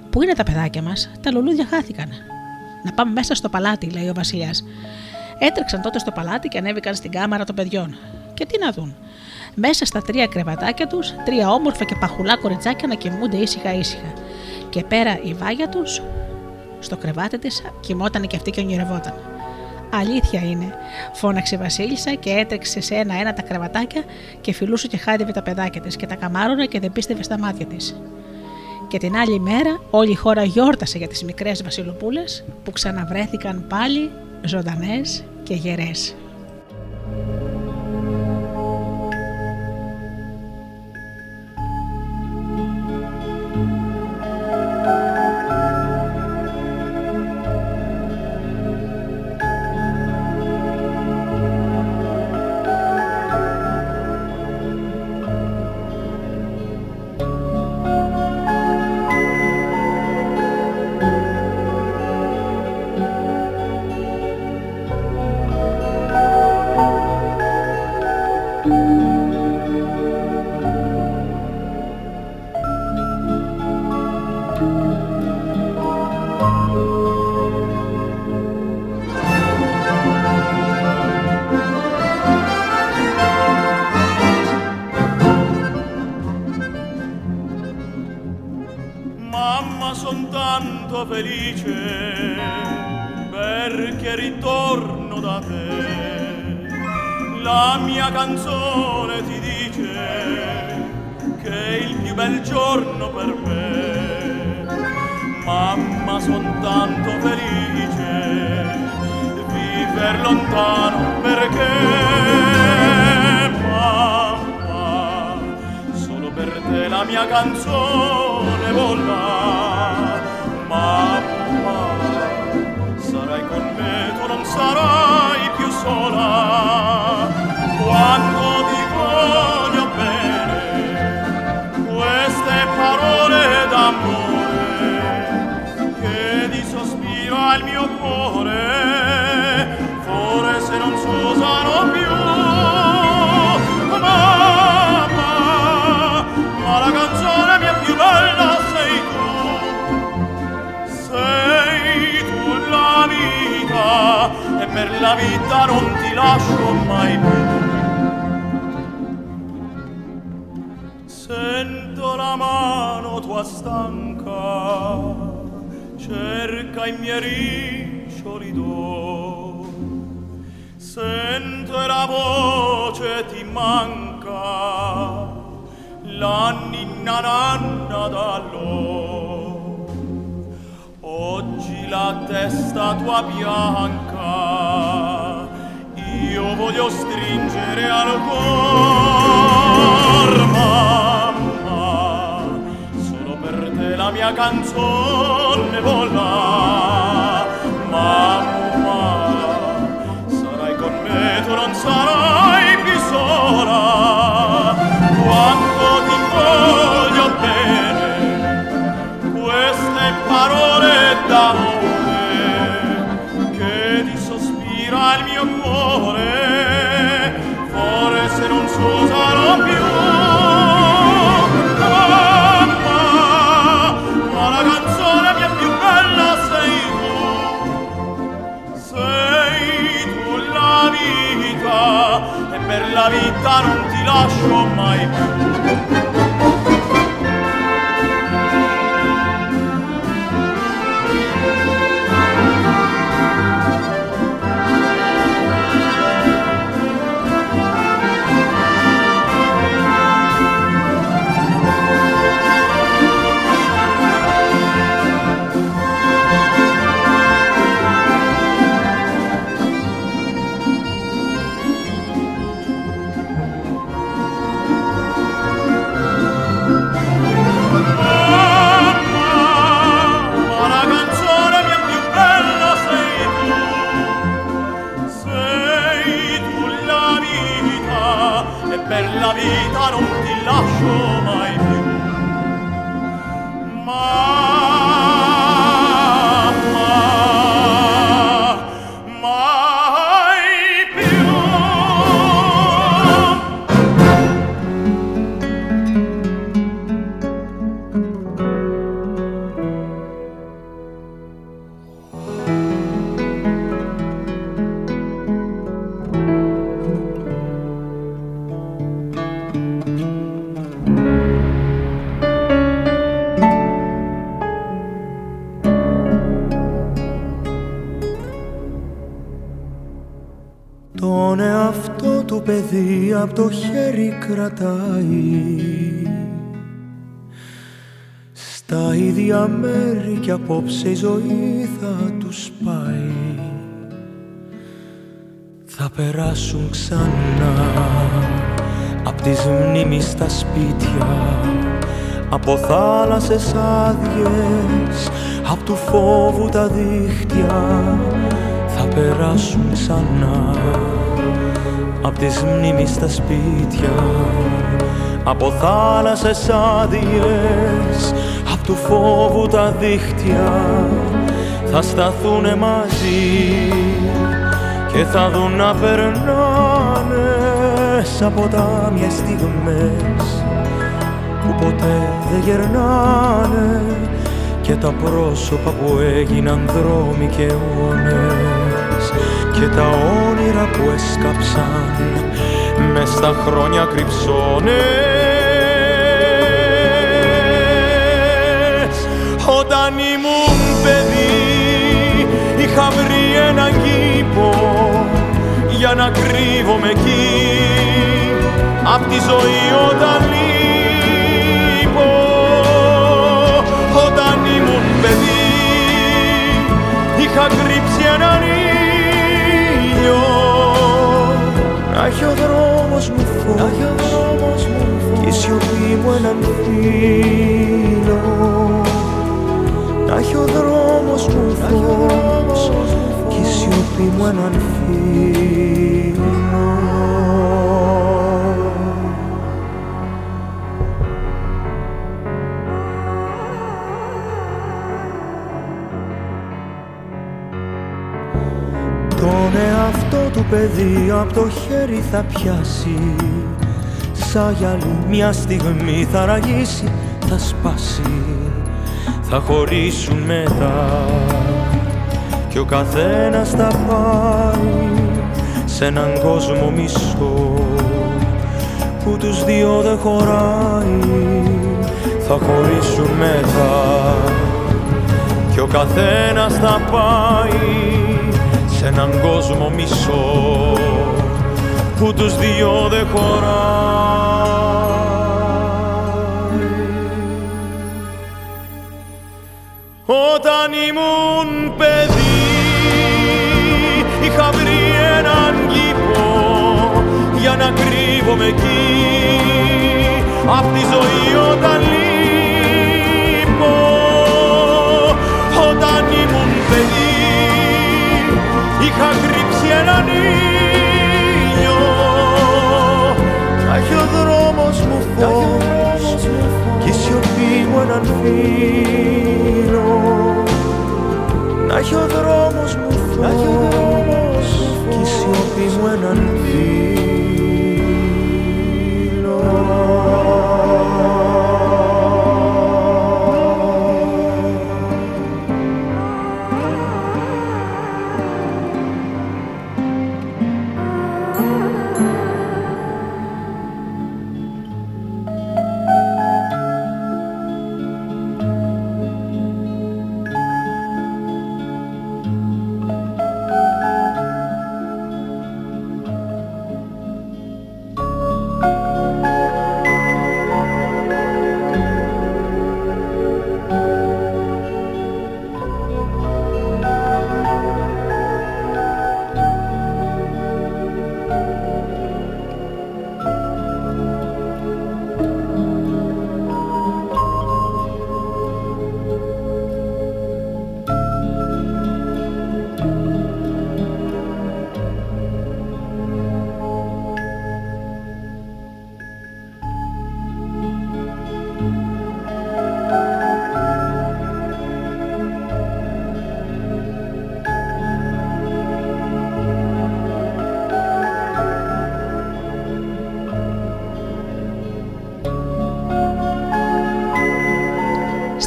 Πού είναι τα παιδάκια μας, τα λουλούδια χάθηκαν. Να πάμε μέσα στο παλάτι, λέει ο Βασιλιάς. Έτρεξαν τότε στο παλάτι και ανέβηκαν στην κάμαρα των παιδιών. Και τι να δουν; Μέσα στα τρία κρεβατάκια τους, τρία όμορφα και παχουλά κοριτσάκια να κοιμούνται ήσυχα ήσυχα. Και πέρα η βάγια τους, στο κρεβάτι της, κοιμόταν και αυτή και ονειρευόταν. Αλήθεια είναι, φώναξε η Βασίλισσα και έτρεξε σε ένα-ένα τα κρεβατάκια και φιλούσε και χάιδευε τα παιδάκια της και τα καμάρωνα και δεν πίστευε στα μάτια της. Και την άλλη μέρα όλη η χώρα γιόρτασε για τις μικρές βασιλοπούλες που ξαναβρέθηκαν πάλι ζωντανές και γερές. Παιδί από το χέρι κρατάει. Στα ίδια μέρη κι απόψε η ζωή θα τους πάει. Θα περάσουν ξανά Απ' τις μνήμεις στα σπίτια Από θάλασσες άδειες Απ' του φόβου τα δίχτυα. Θα περάσουν ξανά Απ' τις μνήμεις στα σπίτια Από θάλασσες άδειες Απ' του φόβου τα δίχτυα Θα σταθούνε μαζί και θα δουν να περνάνε σαν ποτάμια στιγμές που ποτέ δεν γερνάνε και τα πρόσωπα που έγιναν δρόμοι και αιώνες και τα όνειρα που έσκαψαν μες στα χρόνια κρυψώνες. Όταν ήμουν παιδί είχα βρει έναν κήπο για να κρύβομαι εκεί. Απ' τη ζωή όταν λείπω όταν ήμουν παιδί είχα κρύψει έναν ήλιο να έχει ο δρόμος μου φως. Και η σιωπή μου έναν φίλο. Να έχει ο δρόμος μου φως. και η σιωπή μου έναν φίλο του παιδί από το χέρι θα πιάσει. Σαν γυαλί μια στιγμή θα ραγίσει, θα σπάσει. Θα χωρίσουν μετά Κι ο καθένας θα πάει σε έναν κόσμο μισό Που τους δυο δεν χωράει. Θα χωρίσουν μετά κι ο ο καθένας θα πάει σε έναν κόσμο μισό που τους δυο δεν χωράει. Όταν ήμουν παιδί είχα βρει έναν κήπο για να κρύβομαι εκεί απ' τη ζωή όταν λείπω είχα κρύψει έναν ήλιο. Να έχει ο δρόμος μου φως. και η σιωπή μου έναν φίλο. Να έχει ο δρόμος μου φως και η σιωπή μου έναν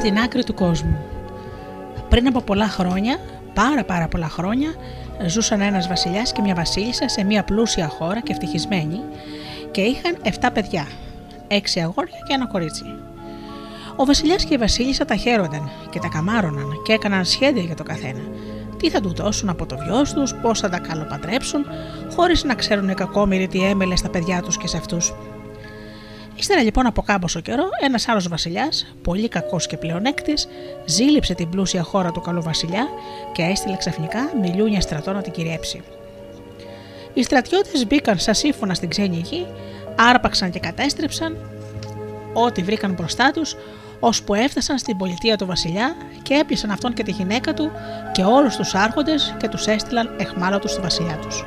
στην άκρη του κόσμου. Πριν από πολλά χρόνια, πάρα πάρα πολλά χρόνια, ζούσαν ένας βασιλιάς και μια βασίλισσα σε μια πλούσια χώρα και ευτυχισμένη και είχαν 7 παιδιά, 6 αγόρια και ένα κορίτσι. Ο βασιλιάς και η βασίλισσα τα χαίρονταν και τα καμάρωναν και έκαναν σχέδια για το καθένα. Τι θα του δώσουν από το βιός τους, πώς θα τα καλοπαντρέψουν, χωρίς να ξέρουν οι κακόμοιροι τι έμελε στα παιδιά τους και σε αυτούς. Ύστερα λοιπόν από κάμποσο καιρό, ένας άλλος βασιλιάς, πολύ κακός και πλεονέκτης, ζήλιψε την πλούσια χώρα του καλού βασιλιά και έστειλε ξαφνικά μιλιούνια στρατό να την κυριέψει. Οι στρατιώτες μπήκαν σαν σύμφωνα στην ξένη γη, άρπαξαν και κατέστρεψαν ό,τι βρήκαν μπροστά τους, ώσπου έφτασαν στην πολιτεία του βασιλιά και έπιασαν αυτόν και τη γυναίκα του και όλους τους άρχοντες και τους έστειλαν εχμάλωτους στο βασιλιά τους.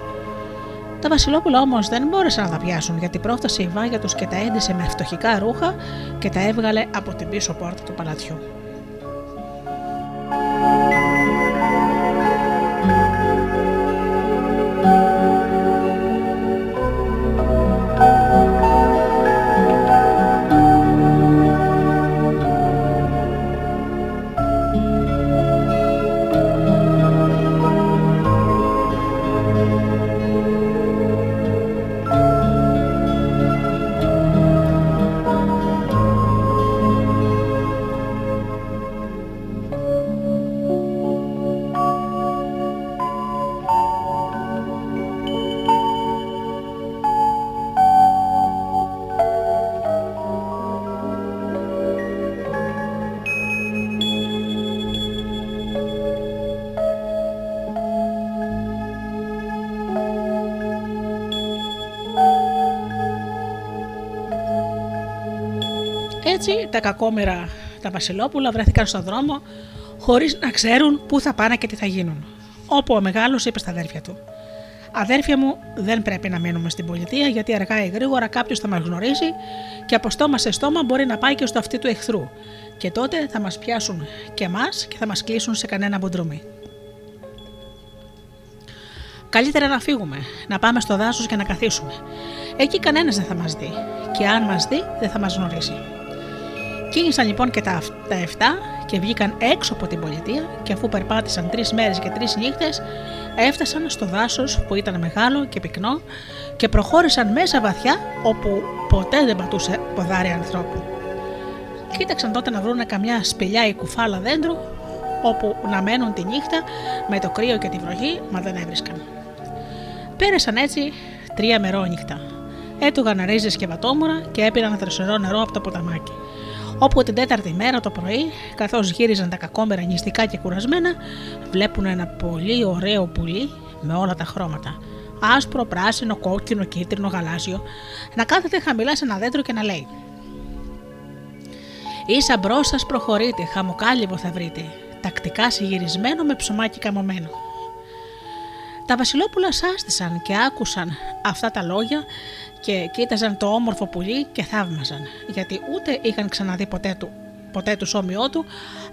Τα Βασιλόπουλα όμως δεν μπόρεσαν να τα πιάσουν γιατί πρόφτασε η βάγια του και τα έντυσε με φτωχικά ρούχα και τα έβγαλε από την πίσω πόρτα του παλατιού. Έτσι τα κακόμερα τα Βασιλόπουλα βρέθηκαν στον δρόμο χωρίς να ξέρουν πού θα πάνε και τι θα γίνουν. Όπου ο μεγάλος είπε στα αδέρφια του: Αδέρφια μου, δεν πρέπει να μείνουμε στην πολιτεία γιατί αργά ή γρήγορα κάποιος θα μας γνωρίσει και από στόμα σε στόμα μπορεί να πάει και στο αυτί του εχθρού. Και τότε θα μας πιάσουν και εμάς και θα μας κλείσουν σε κανένα μπουντρούμι. Καλύτερα να φύγουμε, να πάμε στο δάσος και να καθίσουμε. Εκεί κανένας δεν θα μας δει. Και αν μας δει, δεν θα μας γνωρίσει. Κίνησαν λοιπόν και τα, τα 7 και βγήκαν έξω από την πολιτεία και αφού περπάτησαν τρεις μέρες και τρεις νύχτες έφτασαν στο δάσος που ήταν μεγάλο και πυκνό και προχώρησαν μέσα βαθιά όπου ποτέ δεν πατούσε ποδάρι ανθρώπου. Κοίταξαν τότε να βρουν καμιά σπηλιά ή κουφάλα δέντρου όπου να μένουν τη νύχτα με το κρύο και τη βροχή, μα δεν έβρισκαν. Πέρασαν έτσι τρία μερόνυχτα. Έτουγαν ρίζες και βατόμουρα και έπαιρναν θρεσερό νερό από το ποταμάκι. Όπου την τέταρτη μέρα το πρωί, καθώς γύριζαν τα κακόμερα νηστικά και κουρασμένα, βλέπουν ένα πολύ ωραίο πουλί με όλα τα χρώματα. Άσπρο, πράσινο, κόκκινο, κίτρινο, γαλάζιο, να κάθεται χαμηλά σε ένα δέντρο και να λέει: Ίσα μπρος σας προχωρείτε, χαμοκάλυβο θα βρείτε, τακτικά συγυρισμένο με ψωμάκι καμωμένο. Τα Βασιλόπουλα σάστησαν και άκουσαν αυτά τα λόγια και κοίταζαν το όμορφο πουλί και θαύμαζαν, γιατί ούτε είχαν ξαναδεί ποτέ του ποτέ τους όμοιό του,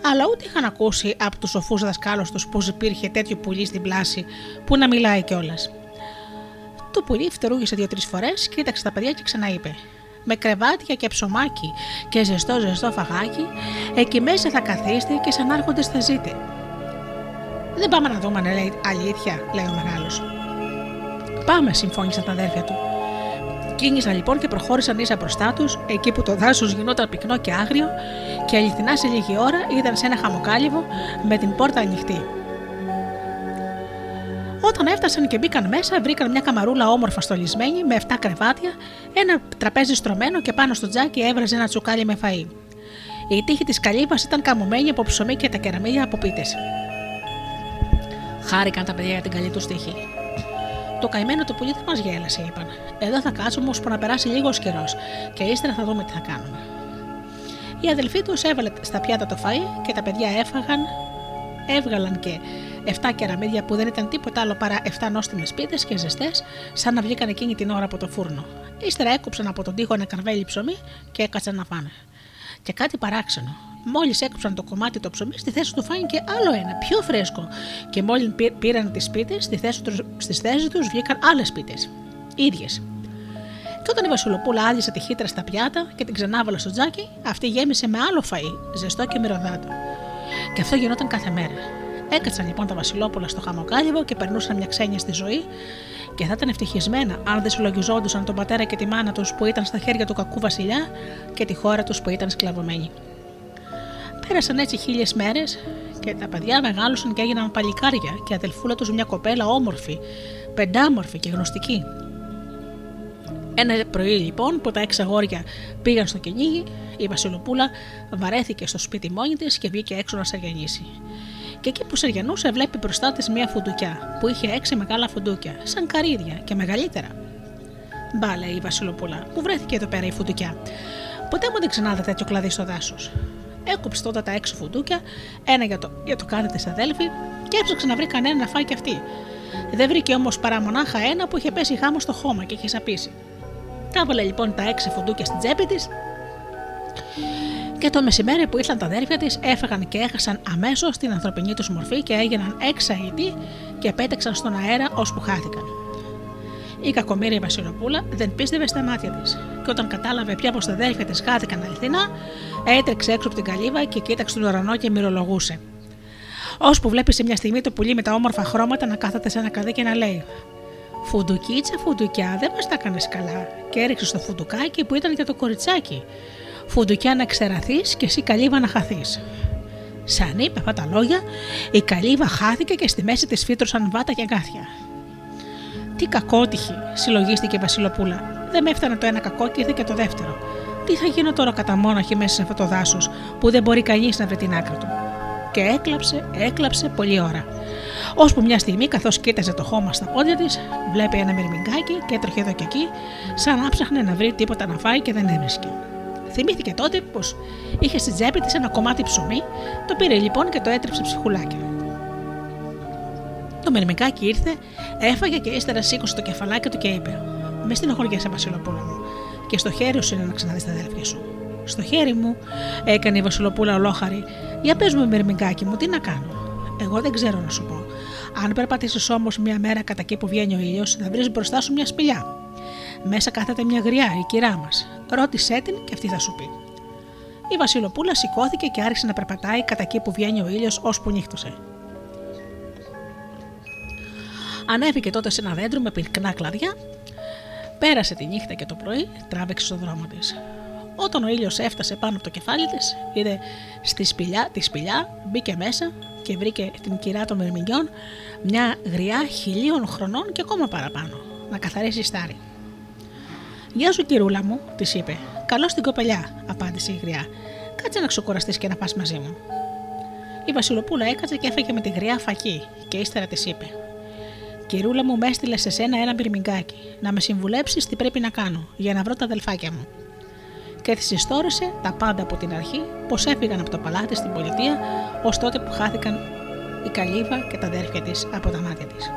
αλλά ούτε είχαν ακούσει από τους σοφούς δασκάλους τους πω υπήρχε τέτοιο πουλί στην πλάση που να μιλάει κιόλας. Το πουλί φτερούγησε δύο-τρεις φορές, κοίταξε τα παιδιά και ξαναείπε: Με κρεβάτια και ψωμάκι και ζεστό ζεστό φαγάκι, εκεί μέσα θα καθίστε και σαν άρχοντε θα ζείτε. Δεν πάμε να δούμε αν λέει αλήθεια, λέει ο μεγάλος. Πάμε, συμφώνησαν τα αδέρφια του. Κίνησαν λοιπόν και προχώρησαν ίσα μπροστά τους, εκεί που το δάσος γινόταν πυκνό και άγριο, και αληθινά σε λίγη ώρα ήταν σε ένα χαμοκάλυβο με την πόρτα ανοιχτή. Όταν έφτασαν και μπήκαν μέσα, βρήκαν μια καμαρούλα όμορφα στολισμένη με 7 κρεβάτια, ένα τραπέζι στρωμένο και πάνω στο τζάκι έβραζε ένα τσουκάλι με φαΐ. Η τύχη της καλύβας ήταν καμωμένη από ψωμί και τα κεραμίδια από πίτες. Χάρηκαν τα παιδιά για την καλή τους τύχη. Το καημένο το πουλί δεν μας γέλασε, είπαν. Εδώ θα κάτσουμε ώσπου να περάσει λίγος καιρός και ύστερα θα δούμε τι θα κάνουμε. Η αδελφή τους έβαλε στα πιάτα το φαΐ και τα παιδιά έφαγαν, έβγαλαν και 7 κεραμίδια που δεν ήταν τίποτα άλλο παρά 7 νόστιμες πίτες και ζεστές, σαν να βγήκαν εκείνη την ώρα από το φούρνο. Ύστερα έκοψαν από τον τοίχο ένα καρβέλι ψωμί και έκατσαν να φάνε. Και κάτι παράξενο. Μόλις έκοψαν το κομμάτι το ψωμί, στη θέση του φάνηκε άλλο ένα, πιο φρέσκο. Και μόλις πήραν τις πίτε, στη θέση τους βγήκαν άλλες πίτε. ίδιες. Και όταν η Βασιλοπούλα άδειασε τη χύτρα στα πιάτα και την ξανάβαλε στο τζάκι, αυτή γέμισε με άλλο φαΐ, ζεστό και μυρωδάτο. Και αυτό γινόταν κάθε μέρα. Έκατσαν λοιπόν τα Βασιλόπουλα στο χαμοκάλυβο και περνούσαν μια ξένια στη ζωή και θα ήταν ευτυχισμένα αν δεν συλλογιζόντουσαν τον πατέρα και τη μάνα τους που ήταν στα χέρια του κακού Βασιλιά και τη χώρα τους που ήταν σκλαβωμένοι. Πέρασαν έτσι χίλιες μέρες και τα παιδιά μεγάλωσαν και έγιναν παλικάρια και αδελφούλα τους μια κοπέλα όμορφη, πεντάμορφη και γνωστική. Ένα πρωί λοιπόν που τα έξι αγόρια πήγαν στο κυνήγι, η Βασιλοπούλα βαρέθηκε στο σπίτι μόνη της και βγήκε έξω να σαριανίσει. Και εκεί που σαριανούσε, βλέπει μπροστά της μια φουντουκιά που είχε έξι μεγάλα φουντούκια, σαν καρύδια και μεγαλύτερα. Μπα, λέει η Βασιλοπούλα, που βρέθηκε εδώ πέρα η φουντουκιά. Ποτέ μου δεν ξανάδα τέτοιο κλαδί στο δάσος. Έκοψε τότε τα έξι φουντούκια, ένα για το, για το κάθε τη αδέλφη, και έψαξε να βρει κανένα να φάει κι αυτή. Δεν βρήκε όμως παρά μονάχα ένα που είχε πέσει χάμο στο χώμα και είχε σαπίσει. Τα έβαλε λοιπόν τα έξι φουντούκια στην τσέπη της και το μεσημέρι που ήρθαν τα αδέρφια της έφαγαν και έχασαν αμέσως την ανθρωπινή τους μορφή και έγιναν έξαητοι και πέταξαν στον αέρα ώσπου χάθηκαν. Η κακομοίρη Βασιλοπούλα δεν πίστευε στα μάτια της, και όταν κατάλαβε πια πως τα αδέρφια της χάθηκαν αληθινά, έτρεξε έξω από την καλύβα και κοίταξε τον ουρανό και μυρολογούσε. Ώσπου βλέπεις σε μια στιγμή το πουλί με τα όμορφα χρώματα να κάθεται σε ένα καδί και να λέει: Φουντουκίτσα, φουντουκιά, δεν μας τα έκανες καλά. Και έριξε στο φουντουκάκι που ήταν και το κοριτσάκι. Φουντουκιά να ξεραθείς και εσύ καλύβα να χαθείς. Σαν είπε αυτά τα λόγια, η καλύβα χάθηκε και στη μέση της φύτρωσαν βάτα και αγκάθια. Τι κακότυχη, συλλογίστηκε η Βασιλοπούλα. Δεν με έφτανε το ένα κακό και ήρθε και το δεύτερο. Τι θα γίνω τώρα κατά μόναχη μέσα σε αυτό το δάσος που δεν μπορεί κανείς να βρει την άκρη του; Και έκλαψε, έκλαψε πολλή ώρα. Ώσπου μια στιγμή, καθώς κοίταζε το χώμα στα πόδια της, βλέπει ένα μυρμηγκάκι και έτρεχε εδώ και εκεί, σαν να ψάχνε να βρει τίποτα να φάει και δεν έβρισκε. Θυμήθηκε τότε πως είχε στη τσέπη της ένα κομμάτι ψωμί, το πήρε λοιπόν και το έτρεψε ψυχουλάκια. Το μερμικάκι ήρθε, έφαγε και ύστερα σήκωσε το κεφαλάκι του και είπε: Μες στενοχωριέσαι, Βασιλοπούλα μου, και στο χέρι σου είναι να ξαναδείς τα αδέλφια σου. Στο χέρι μου, έκανε η Βασιλοπούλα ολόχαρη, για πες μου, μερμικάκι μου, τι να κάνω. Εγώ δεν ξέρω να σου πω. Αν περπατήσεις όμως μια μέρα κατά εκεί που βγαίνει ο ήλιος, θα βρεις μπροστά σου μια σπηλιά. Μέσα κάθεται μια γριά, η κυρά μας. Ρώτησέ την και αυτή θα σου πει. Η Βασιλοπούλα σηκώθηκε και άρχισε να περπατάει κατά εκεί που βγαίνει ο ήλιος, ώσπου νύχτωσε. Ανέβηκε τότε σε ένα δέντρο με πυκνά κλαδιά, πέρασε τη νύχτα και το πρωί τράβηξε στο δρόμο της. Όταν ο ήλιος έφτασε πάνω από το κεφάλι της, είδε στη σπηλιά, τη σπηλιά, μπήκε μέσα και βρήκε την κυρά των Μυρμηγκιών μια γριά χιλίων χρονών και ακόμα παραπάνω, να καθαρίσει στάρι. Γεια σου, κυρούλα μου, της είπε. Καλώ την κοπελιά, απάντησε η γριά. Κάτσε να ξεκουραστείς και να πας μαζί μου. Η Βασιλοπούλα έκατσε και έφεγε με τη γριά φακή και ύστερα της είπε: Κυρούλα μου, με έστειλε σε σένα ένα πυρμηγκάκι, να με συμβουλέψεις τι πρέπει να κάνω για να βρω τα αδελφάκια μου. Και τη ιστόρησε τα πάντα από την αρχή, πώ έφυγαν από το παλάτι στην πολιτεία, ως τότε που χάθηκαν η καλύβα και τα αδέρφια της από τα μάτια της.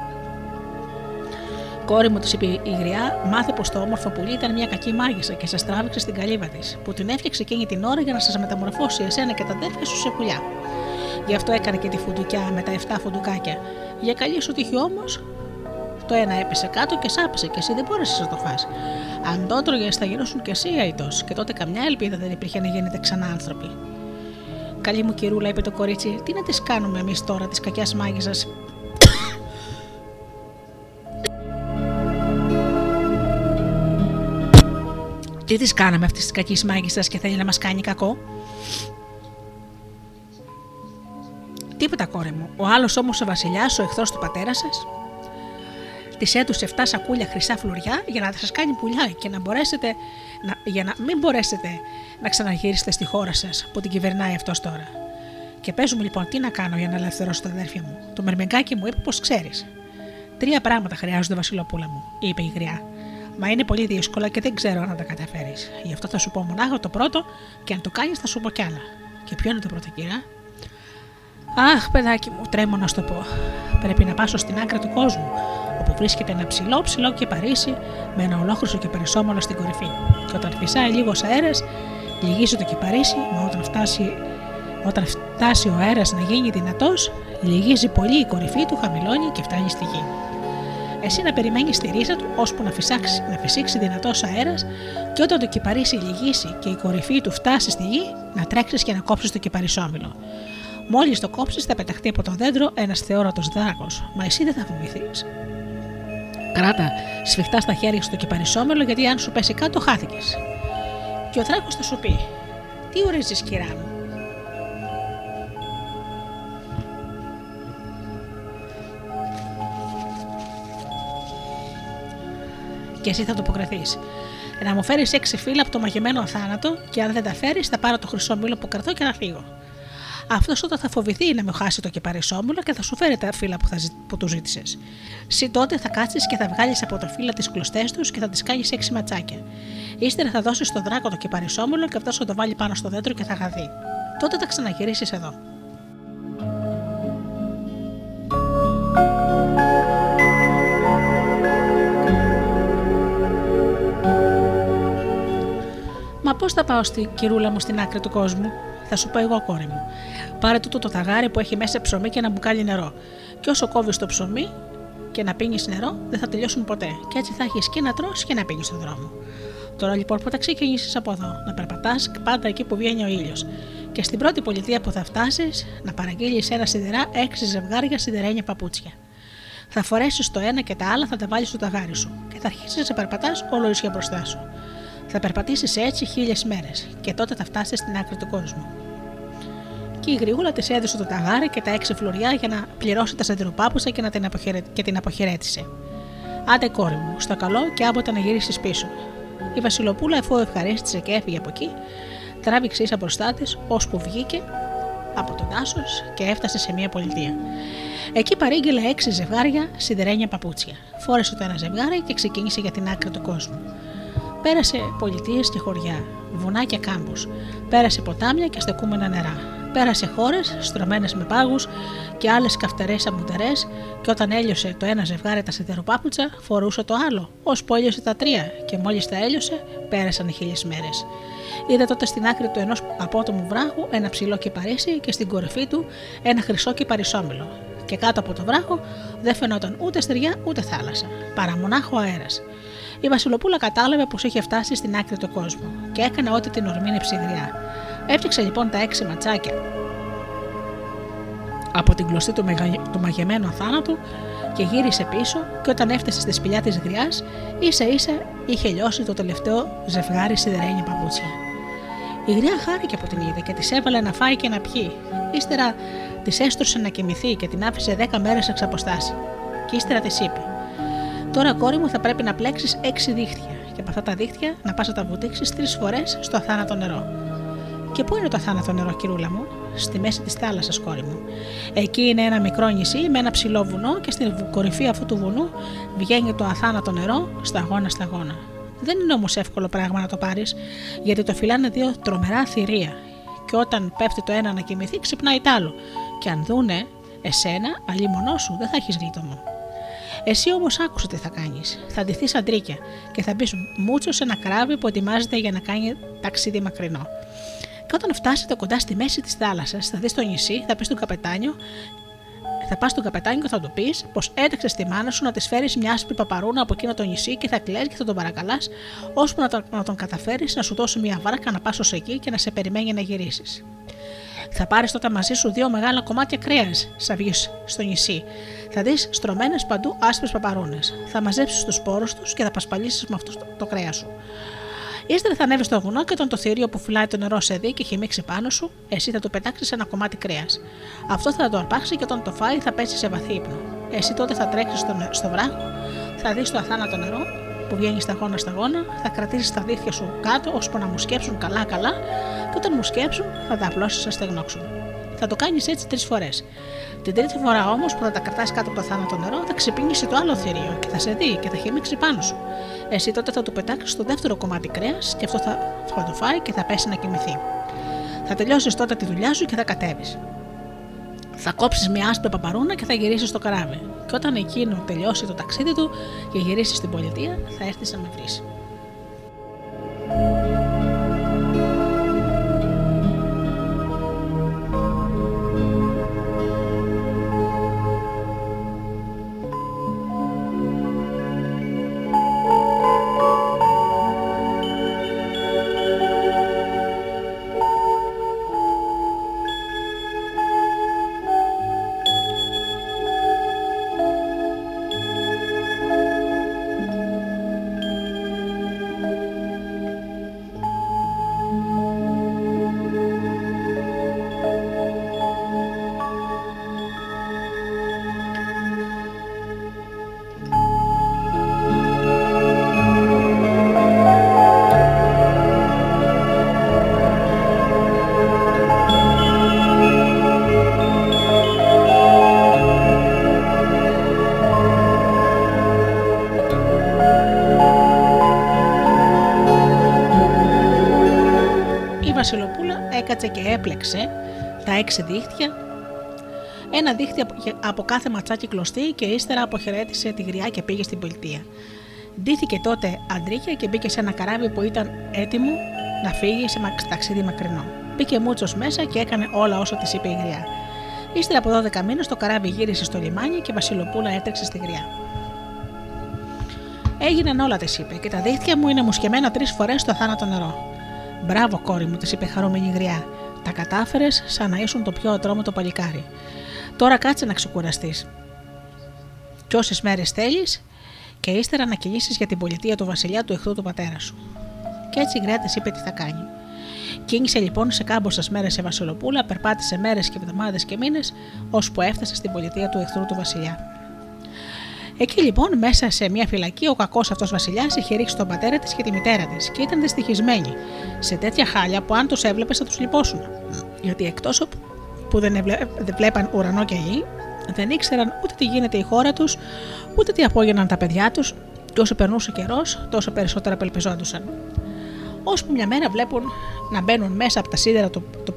Κόρη μου, τη είπε η γριά, μάθε πως το όμορφο πουλί ήταν μια κακή μάγισσα και σας τράβηξε στην καλύβα της, που την έφτιαξε εκείνη την ώρα για να σας μεταμορφώσει εσένα και τα αδέρφια σου σε πουλιά. Γι' αυτό έκανε και τη φουντουκιά με τα 7 φουντουκάκια. Για καλή σου τύχη όμως, το ένα έπεσε κάτω και σάπησε και εσύ δεν μπόρεσες να το φας. Αν το έτρωγες, θα γινώσουν και εσύ αϊτό, και τότε καμιά ελπίδα δεν υπήρχε να γίνετε ξανά άνθρωποι. Καλή μου κυρούλα, είπε το κορίτσι, τι να τις κάνουμε εμείς τώρα της κακιάς μάγισσας; τι τη κάναμε αυτής της κακής μάγισσας και θέλει να μας κάνει κακό; Τίποτα, κόρη μου. Ο άλλος όμως ο Βασιλιάς, ο εχθρός του πατέρα σας, της έτουσε 7 σακούλια χρυσά φλουριά για να σας κάνει πουλιά και να μπορέσετε, να, για να μην μπορέσετε να ξαναγυρίσετε στη χώρα σας που την κυβερνάει αυτός τώρα. Και παίζουμε λοιπόν τι να κάνω για να ελευθερώσω τα αδέρφια μου. Το μερμεγκάκι μου είπε πως ξέρεις. Τρία πράγματα χρειάζονται, Βασιλοπούλα μου, είπε η γριά. Μα είναι πολύ δύσκολα και δεν ξέρω αν τα καταφέρεις. Γι' αυτό θα σου πω μονάχα το πρώτο και αν το κάνεις θα σου πω κι άλλα. Και ποιο είναι το πρώτο, κυρία; Αχ, παιδάκι μου, τρέμω να σου το πω. Πρέπει να πάσω στην άκρη του κόσμου, όπου βρίσκεται ένα ψηλό ψηλό και παρίσι με ένα ολόχρυσο και περισσόμαλο στην κορυφή. Και όταν φυσάει λίγος αέρας, λυγίζει το κυπαρίσι, μα όταν φτάσει, όταν φτάσει ο αέρας να γίνει δυνατός, λυγίζει πολύ η κορυφή του, χαμηλώνει και φτάνει στη γη. Εσύ να περιμένεις στη ρίζα του ώσπου να, φυσάξει, να φυσήξει δυνατός αέρας, και όταν το κυπαρίσι λυγίσει και η κορυφή του φτάσει στη γη, να τρέξεις και να κόψεις το κυπαρισόμιλο. Μόλις το κόψεις, θα πεταχτεί από το δέντρο ένας θεόρατος δράκος, μα εσύ δεν θα φοβηθείς. Κράτα σφιχτά στα χέρια σου το κυπαρισόμελο, γιατί αν σου πέσει κάτω, χάθηκες. Και ο δράκο θα σου πει: Τι ορίζεις, κυρά μου; Και εσύ θα το αποκριθεί. Να μου φέρεις έξι φύλλα από το μαγεμένο αθάνατο, και αν δεν τα φέρεις, θα πάρω το χρυσό μήλο που κρατώ και να φύγω. Αυτός όταν θα φοβηθεί να με χάσει το κεπαρισόμουλο και θα σου φέρει τα φύλλα που, θα, που του ζήτησες. Συ τότε θα κάτσει και θα βγάλεις από τα φύλλα τις κλωστές τους και θα τις κάνεις έξι ματσάκια. Ύστερα θα δώσεις στον δράκο το κεπαρισόμουλο και αυτός θα το βάλει πάνω στο δέντρο και θα γαδεί. Τότε θα ξαναγυρίσεις εδώ. Μα πώς θα πάω στη κυρούλα μου στην άκρη του κόσμου, θα σου πω εγώ, κόρη μου. Πάρε τούτο το ταγάρι που έχει μέσα ψωμί και ένα μπουκάλι νερό. Και όσο κόβεις το ψωμί και να πίνεις νερό, δεν θα τελειώσουν ποτέ. Και έτσι θα έχεις και να τρώ και να πίνεις στον δρόμο. Τώρα λοιπόν που θα ξεκινήσεις από εδώ, να περπατάς πάντα εκεί που βγαίνει ο ήλιος. Και στην πρώτη πολιτεία που θα φτάσεις, να παραγγείλεις ένα σιδερά έξι ζευγάρια σιδερένια παπούτσια. Θα φορέσεις το ένα και τα άλλα θα τα βάλεις στο ταγάρι σου και θα αρχίσεις να περπατάς όλο ίσια μπροστά σου. Θα περπατήσεις έτσι χίλιες μέρες και τότε θα φτάσεις στην άκρη του κόσμου. Και η γρήγορα της έδωσε το ταγάρι και τα έξι φλουριά για να πληρώσει τα σαντιροπάπουσα και, να την, αποχαιρε... και την αποχαιρέτησε. Άντε κόρη μου, στο καλό και άποτε να γυρίσεις πίσω. Η Βασιλοπούλα, εφού ευχαρίστησε και έφυγε από εκεί, τράβηξε ίσα μπροστά της, ώσπου βγήκε από τον άσος και έφτασε σε μια πολιτεία. Εκεί παρήγγειλε έξι ζευγάρια σιδερένια παπούτσια. Φόρεσε το ένα ζευγάρι και ξεκίνησε για την άκρη του κόσμου. Πέρασε πολιτείες και χωριά, βουνά και κάμπου. Πέρασε ποτάμια και στεκούμενα νερά. Πέρασε χώρες στρωμένες με πάγους και άλλες καυτερές αμμουτερέ, και όταν έλειωσε το ένα ζευγάρι τα σιδεροπάπουτσα, φορούσε το άλλο, ώσπου έλειωσε τα τρία, και μόλις τα έλειωσε, πέρασαν χίλιες μέρες. Είδε τότε στην άκρη του ενός απότομου βράχου ένα ψηλό κυπαρίσι και στην κορυφή του ένα χρυσό κυπαρισόμιλο. Και κάτω από το βράχο δεν φαινόταν ούτε στεριά ούτε θάλασσα, παρά μονάχο αέρας. Η Βασιλοπούλα κατάλαβε πως είχε φτάσει στην άκρη του κόσμου και έκανε ό,τι την ορμήνε ψυγριά. Έφτιαξε λοιπόν τα έξι ματσάκια από την κλωστή του, μεγα... του μαγεμένου αθάνατου και γύρισε πίσω και όταν έφτασε στη σπηλιά της γριάς ίσα ίσα είχε λιώσει το τελευταίο ζευγάρι σιδερένια παπούτσια. Η γριά χάρηκε από την είδε και της έβαλε να φάει και να πιει. Ύστερα Της έστρωσε να κοιμηθεί και την άφησε 10 μέρες εξ αποστάση. Και ύστερα της είπε: Τώρα, κόρη μου, θα πρέπει να πλέξεις 6 δίχτυα και από αυτά τα δίχτυα να πας να τα βουτήξεις τρεις φορές στο αθάνατο νερό. Και πού είναι το αθάνατο νερό, κυρούλα μου, στη μέση της θάλασσας, κόρη μου. Εκεί είναι ένα μικρό νησί με ένα ψηλό βουνό και στην κορυφή αυτού του βουνού βγαίνει το αθάνατο νερό σταγόνα σταγόνα. Δεν είναι όμως εύκολο πράγμα να το πάρεις, γιατί το φυλάνε δύο τρομερά θηρία. Και όταν πέφτει το ένα να κοιμηθεί, ξυπνάει το άλλο. Και αν δούνε εσένα, αλλή μονό σου, δεν θα έχεις γλίτωμο. Εσύ όμως άκουσε τι θα κάνεις. Θα ντυθείς αντρίκια και θα μπεις μούτσο σε ένα κράβι που ετοιμάζεται για να κάνει ταξίδι μακρινό. Και όταν φτάσετε κοντά στη μέση της θάλασσας, θα δεις το νησί, θα πεις στον καπετάνιο θα πας στον καπετάνιο και θα του πεις πως έτρεξες στη μάνα σου να της φέρεις μια άσπρη παπαρούνα από εκείνο το νησί και θα κλαις και θα τον παρακαλάς, ώσπου να τον, να τον καταφέρεις να σου δώσει μια βάρκα να πας ως εκεί και να σε περιμένει να γυρίσεις. Θα πάρεις τότε μαζί σου δύο μεγάλα κομμάτια κρέας, σαν βγεις στο νησί. Θα δεις στρωμένες παντού άσπρες παπαρούνες. Θα μαζέψεις τους σπόρους τους και θα πασπαλίσεις με αυτό το, το κρέα σου. Ύστερα θα ανέβεις στο βουνό και όταν το θηρίο που φυλάει το νερό σε δει και έχει μίξει πάνω σου, εσύ θα του πετάξεις ένα κομμάτι κρέας. Αυτό θα το αρπάξει και όταν το φάει θα πέσει σε βαθύ ύπνο. Εσύ τότε θα τρέξεις στο, στο βράχο, θα δεις το αθάνατο νερό που βγαίνει σταγόνα σταγόνα, θα κρατήσεις τα δίχτυα σου κάτω ώσπου να μου σκέψουν καλά-καλά και όταν μου σκέψουν θα τα απλώσεις να στεγνώξουν. Θα το κάνεις έτσι τρεις φορές. Την τρίτη φορά όμως που θα τα κρατάς κάτω από το θάνατο νερό, θα ξυπνήσει το άλλο θηρίο και θα σε δει και θα χυμίξει πάνω σου. Εσύ τότε θα του πετάξεις το δεύτερο κομμάτι κρέας και αυτό θα, θα το φάει και θα πέσει να κοιμηθεί. Θα τελειώσεις τότε τη δουλειά σου και θα κατέβεις. Θα κόψεις μια άσπρη παπαρούνα και θα γυρίσεις στο καράβι. Και όταν εκείνο τελειώσει το ταξίδι του και γυρίσεις στην πολιτεία, θα έρθεις να με βρεις. Και έπλεξε τα έξι δίχτυα, ένα δίχτυ από κάθε ματσάκι κλωστή και ύστερα αποχαιρέτησε τη γριά και πήγε στην πολιτεία. Ντύθηκε τότε αντρίκια και μπήκε σε ένα καράβι που ήταν έτοιμο να φύγει σε ταξίδι μακρινό. Μπήκε μούτσος μέσα και έκανε όλα όσο της είπε η γριά. Ύστερα από 12 μήνες το καράβι γύρισε στο λιμάνι και η Βασιλοπούλα έτρεξε στη γριά. Έγιναν όλα, της είπε, και τα δίχτυα μου είναι μουσκεμένα τρεις φορές στο θάνατο νερό. Μπράβο, κόρη μου, της είπε χαρούμενη γριά. Τα κατάφερες σαν να ήσουν το πιο ατρόμητο παλικάρι. Τώρα κάτσε να ξεκουραστείς. Κι όσες μέρες θέλεις, και ύστερα να κυλήσει για την πολιτεία του βασιλιά του εχθρού του πατέρα σου. Και έτσι η γριά τη είπε τι θα κάνει. Κίνησε λοιπόν σε κάμποσε μέρες σε Βασιλοπούλα, περπάτησε μέρες και εβδομάδες και μήνες, ώσπου έφτασε στην πολιτεία του εχθρού του βασιλιά. Εκεί λοιπόν, μέσα σε μια φυλακή, ο κακός αυτός βασιλιάς είχε ρίξει τον πατέρα της και τη μητέρα της και ήταν δυστυχισμένοι σε τέτοια χάλια που αν τους έβλεπες θα τους λυπώσουν. Γιατί εκτός που δεν, βλέπαν ουρανό και γη, δεν ήξεραν ούτε τι γίνεται η χώρα τους, ούτε τι απόγαιναν τα παιδιά τους, και όσο περνούσε καιρός, τόσο περισσότερα απελπιζόντουσαν. Ώσπου μια μέρα βλέπουν να μπαίνουν μέσα από τα σίδερα του, του,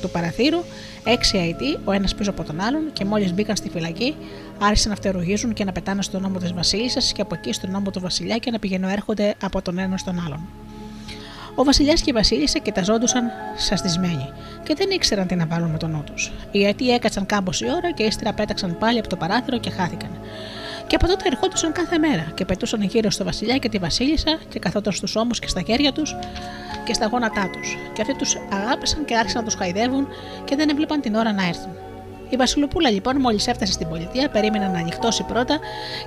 του παραθύρου έξι αιτοί, ο ένας πίσω από τον άλλον, και μόλις μπήκαν στη φυλακή, άρχισαν να φτερουγίζουν και να πετάνε στον νόμο της Βασίλισσα και από εκεί στον νόμο του Βασιλιά και να πηγαίνουν έρχονται από τον ένα στον άλλον. Ο Βασιλιάς και η Βασίλισσα κοιταζόντουσαν σαστισμένοι και δεν ήξεραν τι να βάλουν με τον νου τους. Οι αιτοί έκατσαν κάμποση ώρα και ύστερα πέταξαν πάλι από το παράθυρο και χάθηκαν. Και από τότε ερχόντουσαν κάθε μέρα και πετούσαν γύρω στο Βασιλιά και τη Βασίλισσα και καθόταν στους ώμους και στα χέρια τους και στα γόνατά τους. Και αυτοί τους αγάπησαν και άρχισαν να τους χαϊδεύουν και δεν έβλεπαν την ώρα να έρθουν. Η Βασιλοπούλα λοιπόν, μόλις έφτασε στην πολιτεία, περίμενε να ανοιχτώσει πρώτα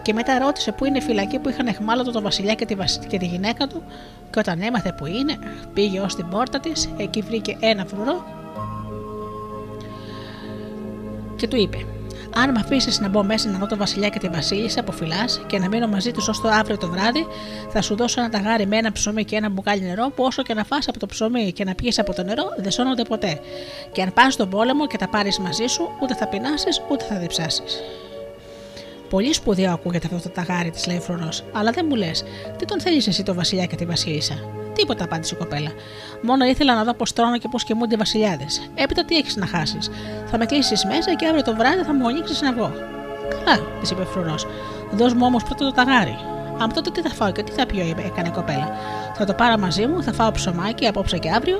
και μετά ρώτησε πού είναι η φυλακή που είχαν εχμάλωτο τον Βασιλιά και τη, και τη γυναίκα του. Και όταν έμαθε που είναι, πήγε ως την πόρτα της, εκεί βρήκε ένα φρουρό και του είπε: Αν με αφήσεις να μπω μέσα να δω τον Βασιλιά και τη Βασίλισσα από φυλάς και να μείνω μαζί τους ως το αύριο το βράδυ, θα σου δώσω ένα ταγάρι με ένα ψωμί και ένα μπουκάλι νερό που όσο και να φας από το ψωμί και να πιεις από το νερό δεν σώνονται ποτέ. Και αν πας στον πόλεμο και τα πάρεις μαζί σου, ούτε θα πεινάσεις ούτε θα διψάσεις. Πολύ σπουδαίο ακούγεται αυτό το ταγάρι, της λέει ο Φρουρό, αλλά δεν μου λες, τι τον θέλεις εσύ το Βασιλιά και τη Βασίλισσα; Τίποτα, απάντησε η κοπέλα. Μόνο ήθελα να δω πώς τρώνε και πώς κοιμούνται οι βασιλιάδες. Έπειτα τι έχεις να χάσεις. Θα με κλείσεις μέσα και αύριο το βράδυ θα μου ανοίξεις να βγω. Καλά, της είπε Φρουρός. Δώσ' μου όμως πρώτα το ταγάρι. Αν τότε τι θα φάω και τι θα πιω, είπε, έκανε η κοπέλα. Θα το πάρω μαζί μου, θα φάω ψωμάκι απόψε και αύριο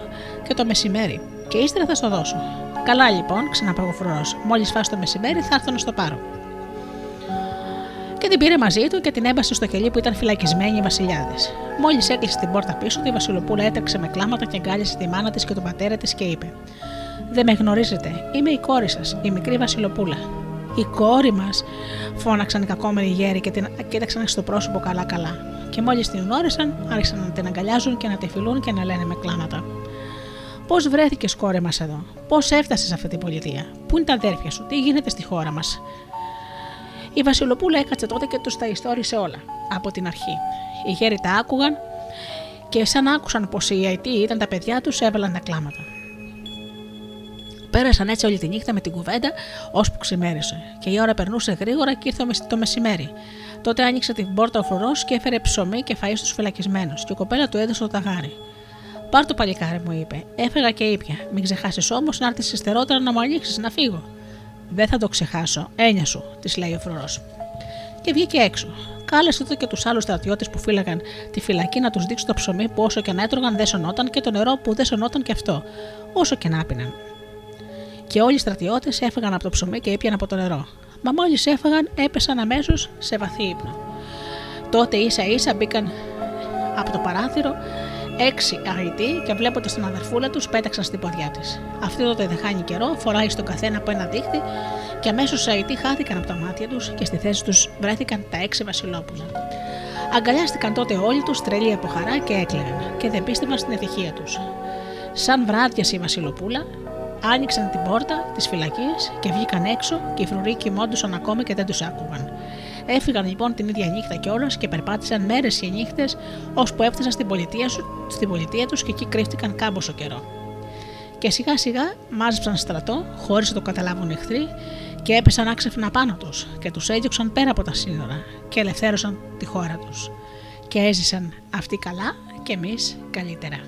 και το μεσημέρι. Και ύστερα θα στο δώσω. Καλά λοιπόν, ξαναπέ ο Φρουρός. Μόλις φά το μεσημέρι θα έρθω να στο πάρω και την πήρε μαζί του και την έμπασε στο κελί που ήταν φυλακισμένοι οι βασιλιάδες. Μόλις έκλεισε την πόρτα πίσω του, η Βασιλοπούλα έτρεξε με κλάματα και αγκάλιασε τη μάνα της και τον πατέρα της και είπε: Δεν με γνωρίζετε, είμαι η κόρη σας, η μικρή Βασιλοπούλα. Η κόρη μας, φώναξαν οι κακόμενοι γέροι και την κοίταξαν στο πρόσωπο καλά-καλά. Και μόλις την γνώρισαν, άρχισαν να την αγκαλιάζουν και να τη φιλούν και να λένε με κλάματα. Πώς βρέθηκες, κόρη μας εδώ, πώς έφτασες σε αυτή την πολιτεία, πού είναι τα αδέρφια σου, τι γίνεται στη χώρα μας, η Βασιλοπούλα έκατσε τότε και τους τα ιστόρισε όλα από την αρχή. Οι γέροι τα άκουγαν και σαν άκουσαν πως οι αιτοί ήταν τα παιδιά τους, έβαλαν τα κλάματα. Πέρασαν έτσι όλη τη νύχτα με την κουβέντα, ώσπου ξημέρισε. Και η ώρα περνούσε γρήγορα και ήρθε το μεσημέρι. Τότε άνοιξε την πόρτα ο φρουρός και έφερε ψωμί και φαΐ στους φυλακισμένους, και η κοπέλα του έδωσε το ταγάρι. Πάρ το παλικάρι, μου είπε. Έφεγα και ήπια. Μην ξεχάσεις όμως να έρθεις υστερότερα να μου ανοίξεις να φύγω. Δεν θα το ξεχάσω, έννοια σου, της λέει ο φρουρός. Και βγήκε έξω. Κάλεσε τότε και τους άλλους στρατιώτες που φύλαγαν τη φυλακή να τους δείξουν το ψωμί που όσο και να έτρωγαν δεν σωνόταν και το νερό που δεν σωνόταν και αυτό, όσο και να πίναν. Και όλοι οι στρατιώτες έφυγαν από το ψωμί και έπιαν από το νερό. Μα μόλις έφαγαν, έπεσαν αμέσως σε βαθύ ύπνο. Τότε ίσα ίσα μπήκαν από το παράθυρο έξι αγητοί και βλέποντα την αδερφούλα τους πέταξαν στην ποδιά της. Αυτή τότε δεν χάνει καιρό, φοράει στον καθένα από ένα δίχτυ και αμέσως οι αγητοί χάθηκαν από τα μάτια τους και στη θέση τους βρέθηκαν τα έξι βασιλόπουλα. Αγκαλιάστηκαν τότε όλοι τους τρελοί από χαρά και έκλαιγαν και δεν πίστευαν στην ευτυχία τους. Σαν βράδιασε η Βασιλοπούλα, άνοιξαν την πόρτα της φυλακής και βγήκαν έξω και οι φρουροί κοιμόντουσαν ακόμη και δεν τους άκουγαν. Έφυγαν λοιπόν την ίδια νύχτα κιόλας και περπάτησαν μέρες και νύχτες, ώσπου έφτασαν στην πολιτεία, στην πολιτεία τους και εκεί κρύφτηκαν κάμποσο καιρό. Και σιγά σιγά μάζεψαν στρατό, χωρίς να το καταλάβουν εχθροί, και έπεσαν άξεφνα πάνω τους και τους έδιωξαν πέρα από τα σύνορα και ελευθέρωσαν τη χώρα τους. Και έζησαν αυτοί καλά και εμείς καλύτερα.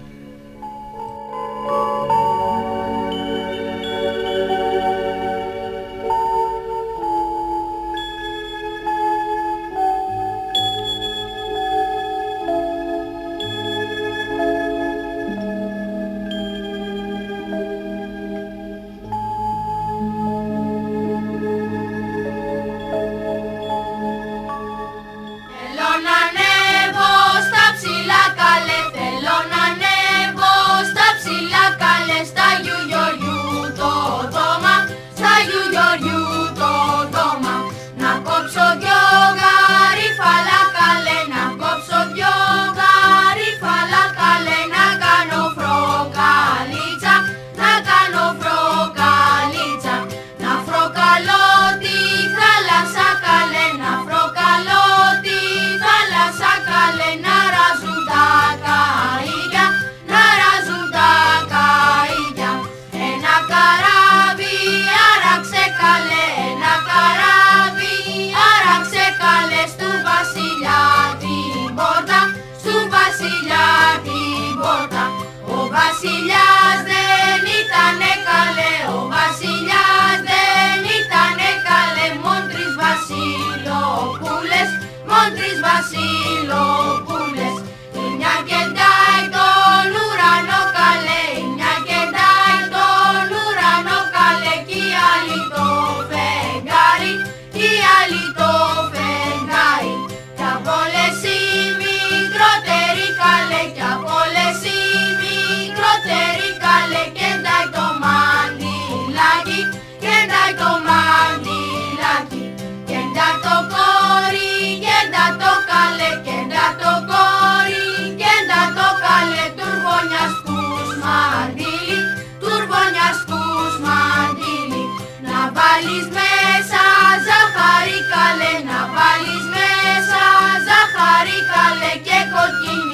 χάρη καλέ και κοκκινή.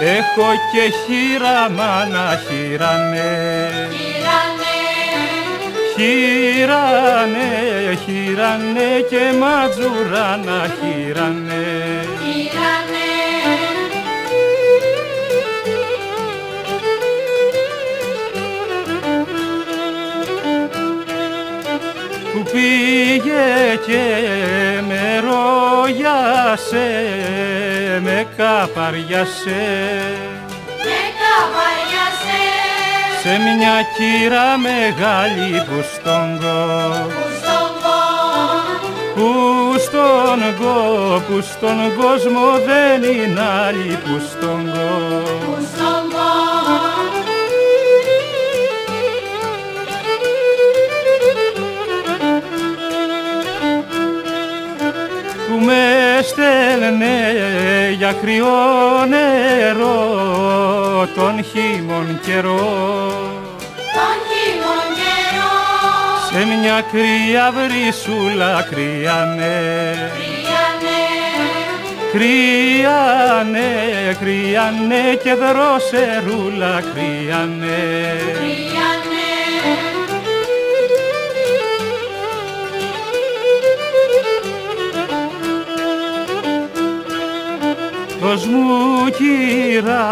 Έχω και χείρα μάνα χείρανε. Χείρανε, χείρανε και ματζουράνα χείρανε και με ρόγιασε με καπαριασέ Με καπαριασέ Σε μια κύρα μεγάλη που στον που στον κο, που στον κόσμο δεν είναι άλλη που στον κο. Με στέλνε για κρυό νερό τον χειμων καιρό. Τον χειμων καιρό. Σε μια κρύα βρυσούλα κρύανε. Κρύανε, κρύανε και δροσερούλα κρύανε. Δώσ' μου κύρα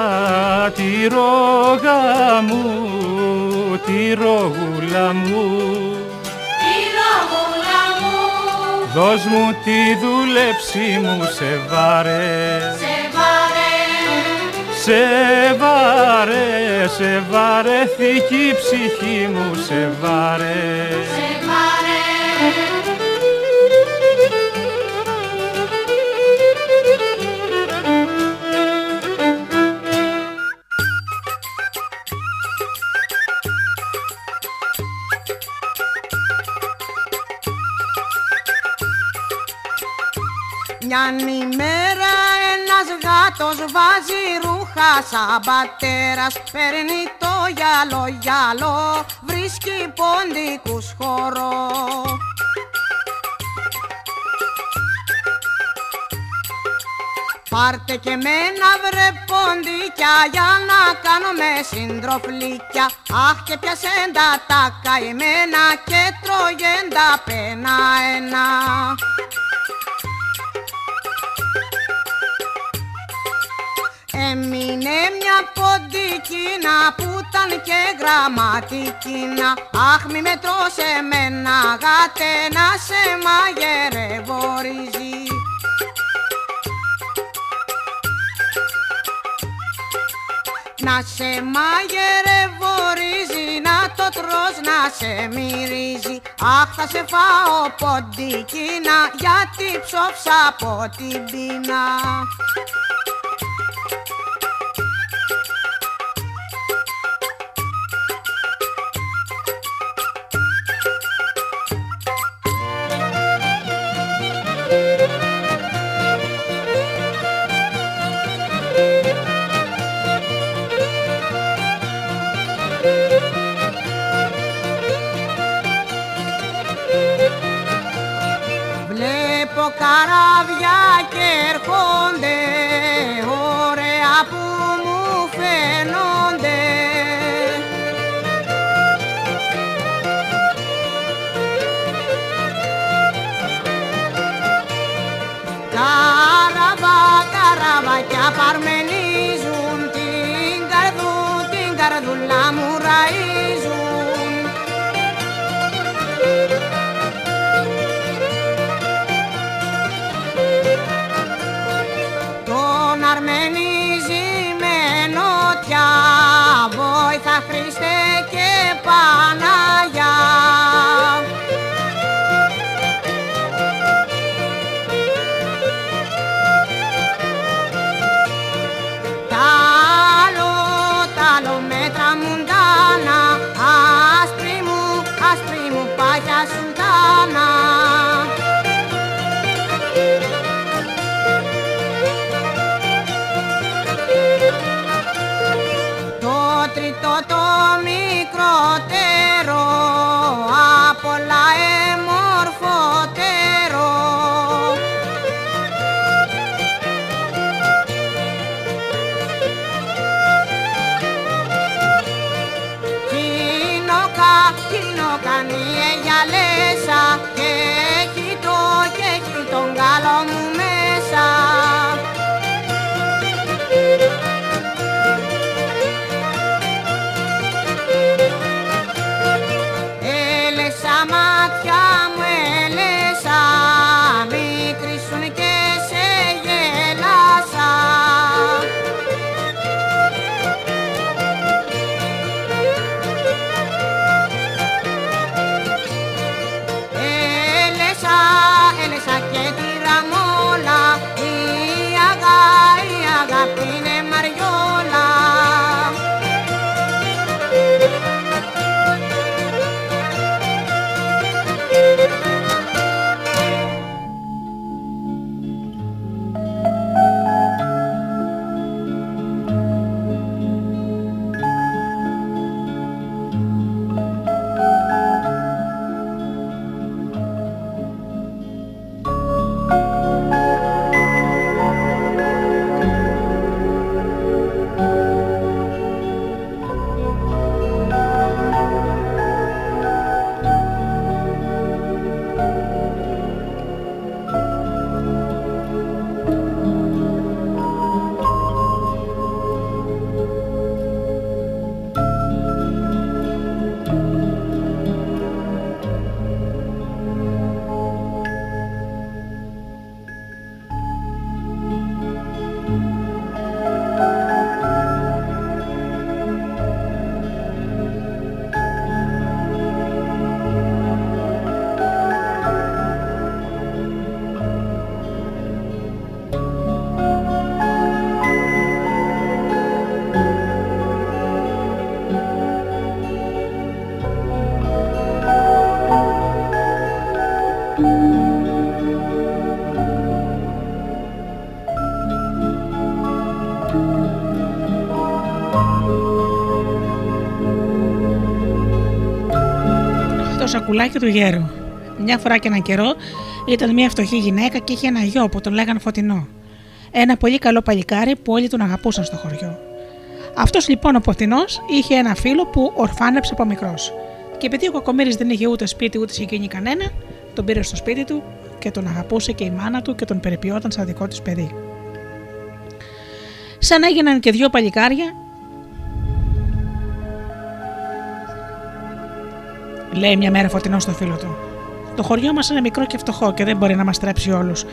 τη ρόγα μου, τη ρόγουλα μου. Τη ρόγουλα μου. Δώσ' μου τη δούλεψή μου σε βάρε. Σε βάρε. Σε βάρε, σε βαρέθηκε ψυχή μου σε βάρε. Σε βάζει ρούχα σαν πατέρας Παίρνει το γυαλό γυαλό, βρίσκει ποντικούς χώρο Πάρτε και μένα βρε ποντίκια για να κάνουμε συντροφλίκια Αχ και πιασέντα τα καημένα και τρώγεντα πένα ένα Έμεινε μια ποντικίνα που ήταν και γραμματικίνα Αχ μη με τρως εμένα γάτε να σε μαγειρεύω ρύζι Να σε μαγειρεύω ρύζι, να το τρως να σε μυρίζει. Αχ θα σε φάω ποντικίνα γιατί ψόψα από την πείνα καράβια σακουλάκι του γέρου. Μια φορά και έναν καιρό ήταν μια φτωχή γυναίκα και είχε ένα γιο που τον λέγαν Φωτεινό. Ένα πολύ καλό παλικάρι που όλοι τον αγαπούσαν στο χωριό. Αυτός λοιπόν ο Φωτεινός είχε ένα φίλο που ορφάνεψε από μικρός. Και επειδή ο Κακομήρη δεν είχε ούτε σπίτι ούτε συγγενή κανένα, τον πήρε στο σπίτι του και τον αγαπούσε και η μάνα του και τον περιποιόταν σαν δικό της παιδί. Σαν έγιναν και δυο παλικάρια, λέει μια μέρα φωτεινό στο φίλο του. Το χωριό μας είναι μικρό και φτωχό και δεν μπορεί να μας τρέψει όλους.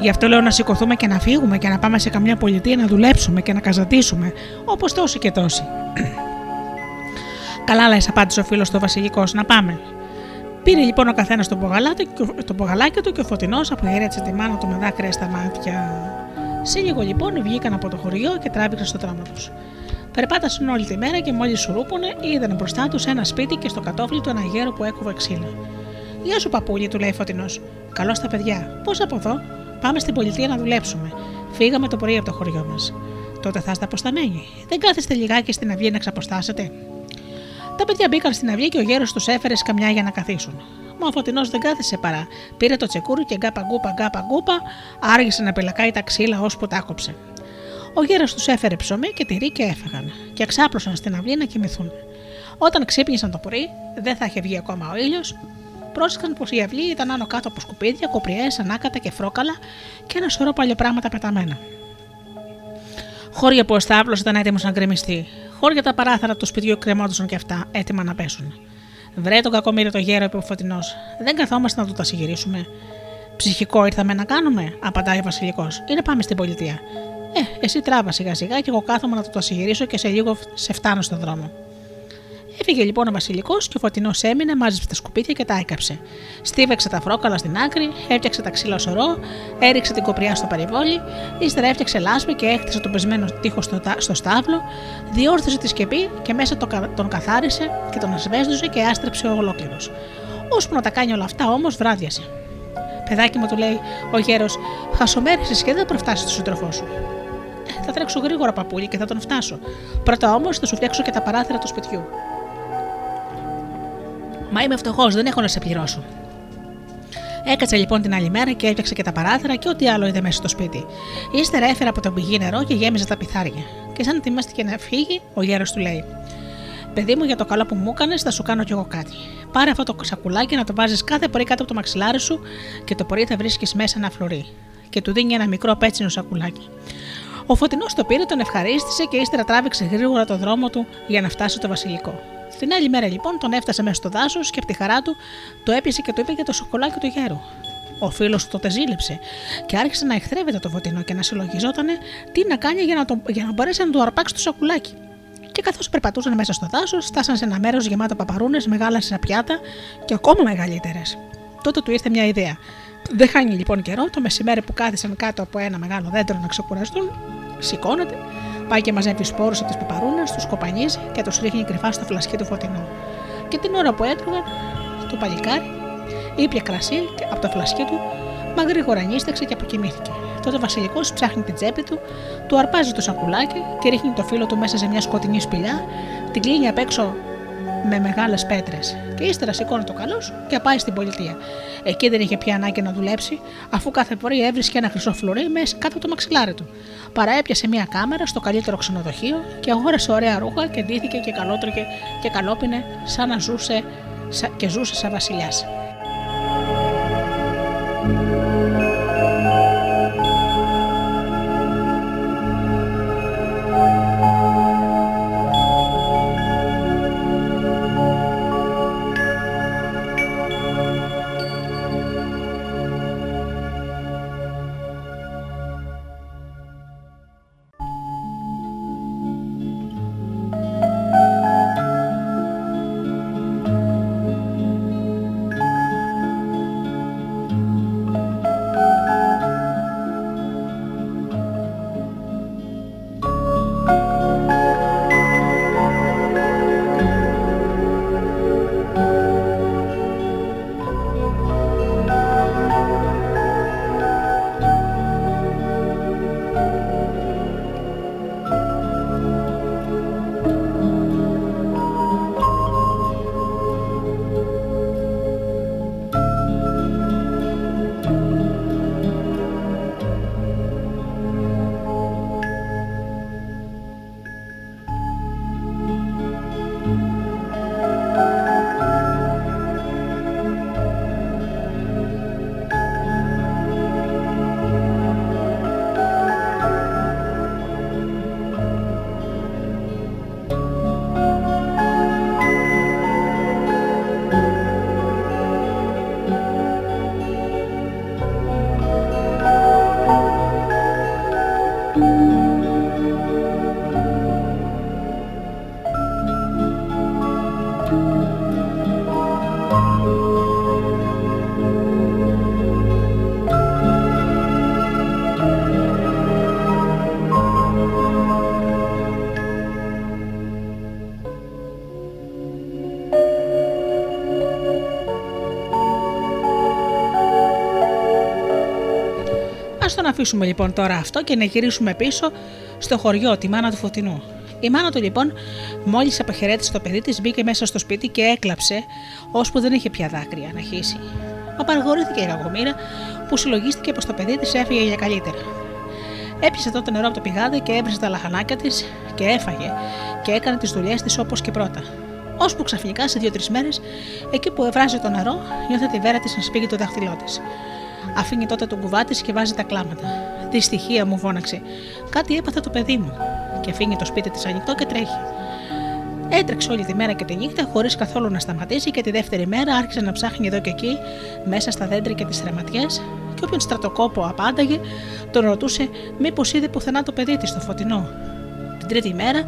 Γι' αυτό λέω να σηκωθούμε και να φύγουμε και να πάμε σε καμιά πολιτεία να δουλέψουμε και να καζατίσουμε, όπως τόσοι και τόσοι. Καλά, λες, απάντησε ο φίλος του Βασιλικός, να πάμε. Πήρε λοιπόν ο καθένας το, το πογαλάκι του και ο φωτεινός αποχαιρέτησε τη μάνα του με δάκρυα στα μάτια. Σε λίγο λοιπόν βγήκαν από το χωριό και τράβηξαν στο δρόμο τους. Περπάτασαν όλη τη μέρα και μόλις σουρούπωνε, είδαν μπροστά τους ένα σπίτι και στο κατόφλι του ένα γέρο που έκοβε ξύλα. Γεια σου, παππούλι, του λέει φωτεινός. Καλώ τα παιδιά. Πώς από εδώ, πάμε στην πολιτεία να δουλέψουμε. Φύγαμε το πρωί από το χωριό μας. Τότε θα είστε αποσταμένοι. Δεν κάθεστε λιγάκι στην αυγή να ξαποστάσετε. Τα παιδιά μπήκαν στην αυγή και ο γέρος τους έφερε σκαμιά για να καθίσουν. Μα ο φωτεινός δεν κάθισε παρά. Πήρε το τσεκούρι και γκάπα γκούπα γκάπα γκούπα, άργησε να πελακάει τα ξύλα ώσπου τα άκοψε. Ο γέρος τους έφερε ψωμί και τυρί και έφαγαν, και εξάπλωσαν στην αυλή να κοιμηθούν. Όταν ξύπνησαν το πρωί, δεν θα είχε βγει ακόμα ο ήλιος, πρόσεξαν πως η αυλή ήταν άνω κάτω από σκουπίδια, κοπριές, ανάκατα και φρόκαλα και ένα σωρό παλιοπράγματα πεταμένα. Χώρια που ο Σταύλο ήταν έτοιμος να γκρεμιστεί, χώρια τα παράθυρα του σπιτιού κρεμόντουσαν και αυτά, έτοιμα να πέσουν. Βρέ τον κακομίρι το γέρο, είπε ο Φωτεινός. Δεν καθόμαστε να το τα συγυρίσουμε. Ψυχικό ήρθαμε να κάνουμε, απαντάει ο Βασιλικός. Είναι πάμε στην πολιτεία. Ε, εσύ τράβα σιγά σιγά και εγώ κάθομαι να το τα συγυρίσω και σε λίγο σε φτάνω στον δρόμο. Έφυγε λοιπόν ο Βασιλικός και ο Φωτεινός έμεινε, μάζεψε τα σκουπίδια και τα έκαψε. Στίβεξε τα φρόκαλα στην άκρη, έφτιαξε τα ξύλα σωρό, έριξε την κοπριά στο περιβόλι, ύστερα έφτιαξε λάσπη και έκτισε τον πεσμένο τείχο στο, στο στάβλο, διόρθωσε τη σκεπή και μέσα τον καθάρισε και τον ασβέσδουσε και άστρεψε ολόκληρος. Ώσπου να τα κάνει όλα αυτά όμως βράδιασε. Παιδάκι μου, του λέει ο γέρος, χασομέρισε και δεν προφτάσεις στον σύντροφό σου. «Ε, θα τρέξω γρήγορα, παππούλι, και θα τον φτάσω. Πρώτα όμως θα σου φτιάξω και τα παράθυρα του σπιτιού. Μα είμαι φτωχός, δεν έχω να σε πληρώσω. Έκατσε λοιπόν την άλλη μέρα και έφτιαξε και τα παράθυρα και ό,τι άλλο είδε μέσα στο σπίτι. Ύστερα έφερα από τον πηγή νερό και γέμιζε τα πιθάρια. Και σαν ετοιμάστηκε να φύγει, ο γέρος του λέει: Παιδί μου, για το καλό που μου έκανες, θα σου κάνω κι εγώ κάτι. Πάρε αυτό το σακουλάκι να το βάζεις κάθε πρωί κάτω από το μαξιλάρι σου και το πρωί θα βρίσκεις μέσα ένα φλουρί. Και του δίνει ένα μικρό πέτσινο σακουλάκι. Ο φωτεινός το πήρε, τον ευχαρίστησε και ύστερα τράβηξε γρήγορα το δρόμο του για να φτάσει στο βασιλικό. Την άλλη μέρα λοιπόν τον έφτασε μέσα στο δάσος και από τη χαρά του το έπιασε και το είπε για το σοκολάκι του γέρου. Ο φίλος του τότε ζήλεψε και άρχισε να εχθρεύεται το φωτεινό και να συλλογιζόταν τι να κάνει για να, το, για να μπορέσει να του αρπάξει το σακουλάκι. Και καθώς περπατούσαν μέσα στο δάσος, φτάσαν σε ένα μέρος γεμάτο παπαρούνες, μεγάλα πιάτα και ακόμα μεγαλύτερες. Τότε του ήρθε μια ιδέα. Δεν χάνει λοιπόν καιρό, το μεσημέρι που κάθισαν κάτω από ένα μεγάλο δέντρο να ξεκουραστούν, σηκώνεται, Πάει και μαζεύει σπόρους από τις παπαρούνε, τους κοπανίζει και τους ρίχνει κρυφά στο φλασκί του φωτεινού. Και την ώρα που έτρωγαν, το παλικάρι ήπια κρασί από το φλασκί του, μα γρήγορα νύστεξε και αποκοιμήθηκε. Τότε ο Βασιλικός ψάχνει την τσέπη του, του αρπάζει το σακουλάκι και ρίχνει το φίλο του μέσα σε μια σκοτεινή σπηλιά, την κλείνει απ' έξω με μεγάλες πέτρες. Και ύστερα σηκώνει το καλός και πάει στην πολιτεία. Εκεί δεν είχε πια ανάγκη να δουλέψει, αφού κάθε πρωί έβρισκε ένα χρυσό φλουρί μέσα κάτω από το μαξιλάρι του. Παραέπιασε μια κάμερα στο καλύτερο ξενοδοχείο και αγόρασε ωραία ρούχα και ντύθηκε και καλότρωγε και καλόπινε σαν να ζούσε και ζούσε σαν βασιλιάς. Αφήσουμε λοιπόν τώρα αυτό και να γυρίσουμε πίσω στο χωριό, τη μάνα του Φωτεινού. Η μάνα του λοιπόν, μόλις αποχαιρέτησε το παιδί της, μπήκε μέσα στο σπίτι και έκλαψε, ώσπου δεν είχε πια δάκρυα να χύσει. Απαργορήθηκε η Γαγομήρα που συλλογίστηκε πως το παιδί της έφυγε για καλύτερα. Έπιασε τότε νερό από το πηγάδι και έβρισε τα λαχανάκια της και έφαγε και έκανε τις δουλειές της όπως και πρώτα. Ώσπου ξαφνικά σε δύο-τρεις μέρες, εκεί που ευράζει το νερό, νιώθε τη βέρα της να σπίγει το δάχτυλό της. Αφήνει τότε τον κουβά της και βάζει τα κλάματα. Τι στοιχεία μου φώναξε. Κάτι έπαθε το παιδί μου. Και αφήνει το σπίτι της ανοιχτό και τρέχει. Έτρεξε όλη τη μέρα και τη νύχτα χωρίς καθόλου να σταματήσει και τη δεύτερη μέρα άρχισε να ψάχνει εδώ και εκεί μέσα στα δέντρα και τις ρεματιέ και όποιον στρατοκόπο απάνταγε τον ρωτούσε μήπως είδε πουθενά το παιδί της στο φωτεινό. Την τρίτη μέρα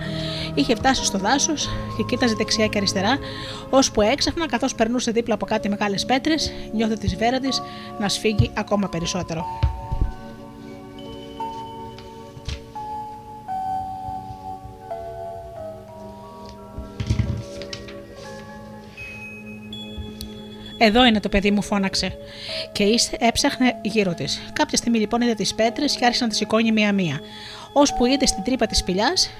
είχε φτάσει στο δάσος και κοίταζε δεξιά και αριστερά, ώσπου έξαφνα καθώς περνούσε δίπλα από κάτι μεγάλες πέτρες, νιώθε τη σφαίρα της να σφίγγει ακόμα περισσότερο. Εδώ είναι το παιδί μου, φώναξε. Και έψαχνε γύρω της. Κάποια στιγμή λοιπόν είδε τις πέτρες και άρχισε να τις σηκώνει μία-μία. Ώσπου είδε στην τρύπα της σπηλιάς,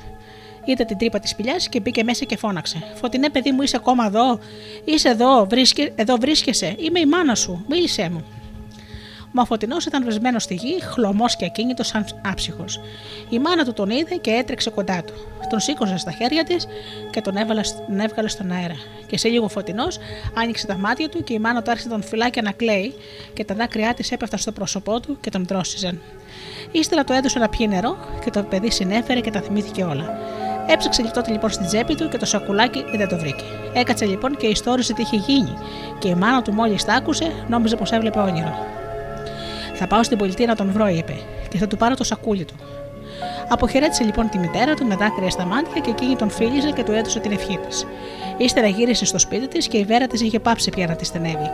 είδε την τρύπα της σπηλιάς και μπήκε μέσα και φώναξε. Φωτεινέ παιδί μου, είσαι ακόμα εδώ. Είσαι εδώ, βρίσκε, εδώ βρίσκεσαι. Είμαι η μάνα σου. Μίλησέ μου. Μα ο φωτεινός ήταν βρισμένο στη γη, χλωμός και ακίνητος σαν άψυχος. Η μάνα του τον είδε και έτρεξε κοντά του. Τον σήκωσε στα χέρια της και τον έβαλε, τον έβγαλε στον αέρα. Και σε λίγο φωτεινός άνοιξε τα μάτια του και η μάνα του άρχισε τον φυλάκι να κλαίει και τα δάκρυά της έπεφταν στο πρόσωπό του και τον δρόσιζαν. Ύστερα το έδωσε να πιει νερό και το παιδί συνέφερε και τα θυμήθηκε όλα. Έψαξε τότε λοιπόν στην τσέπη του και το σακουλάκι δεν το βρήκε. Έκατσε λοιπόν και ιστόρισε τι είχε γίνει, και η μάνα του μόλις τα άκουσε, νόμιζε πως έβλεπε όνειρο. Θα πάω στην πολιτεία να τον βρω, είπε, και θα του πάρω το σακούλι του. Αποχαιρέτησε λοιπόν τη μητέρα του με δάκρυα στα μάτια και εκείνη τον φίλησε και του έδωσε την ευχή της. Ύστερα γύρισε στο σπίτι της και η βέρα της είχε πάψει πια να τη στενεύει.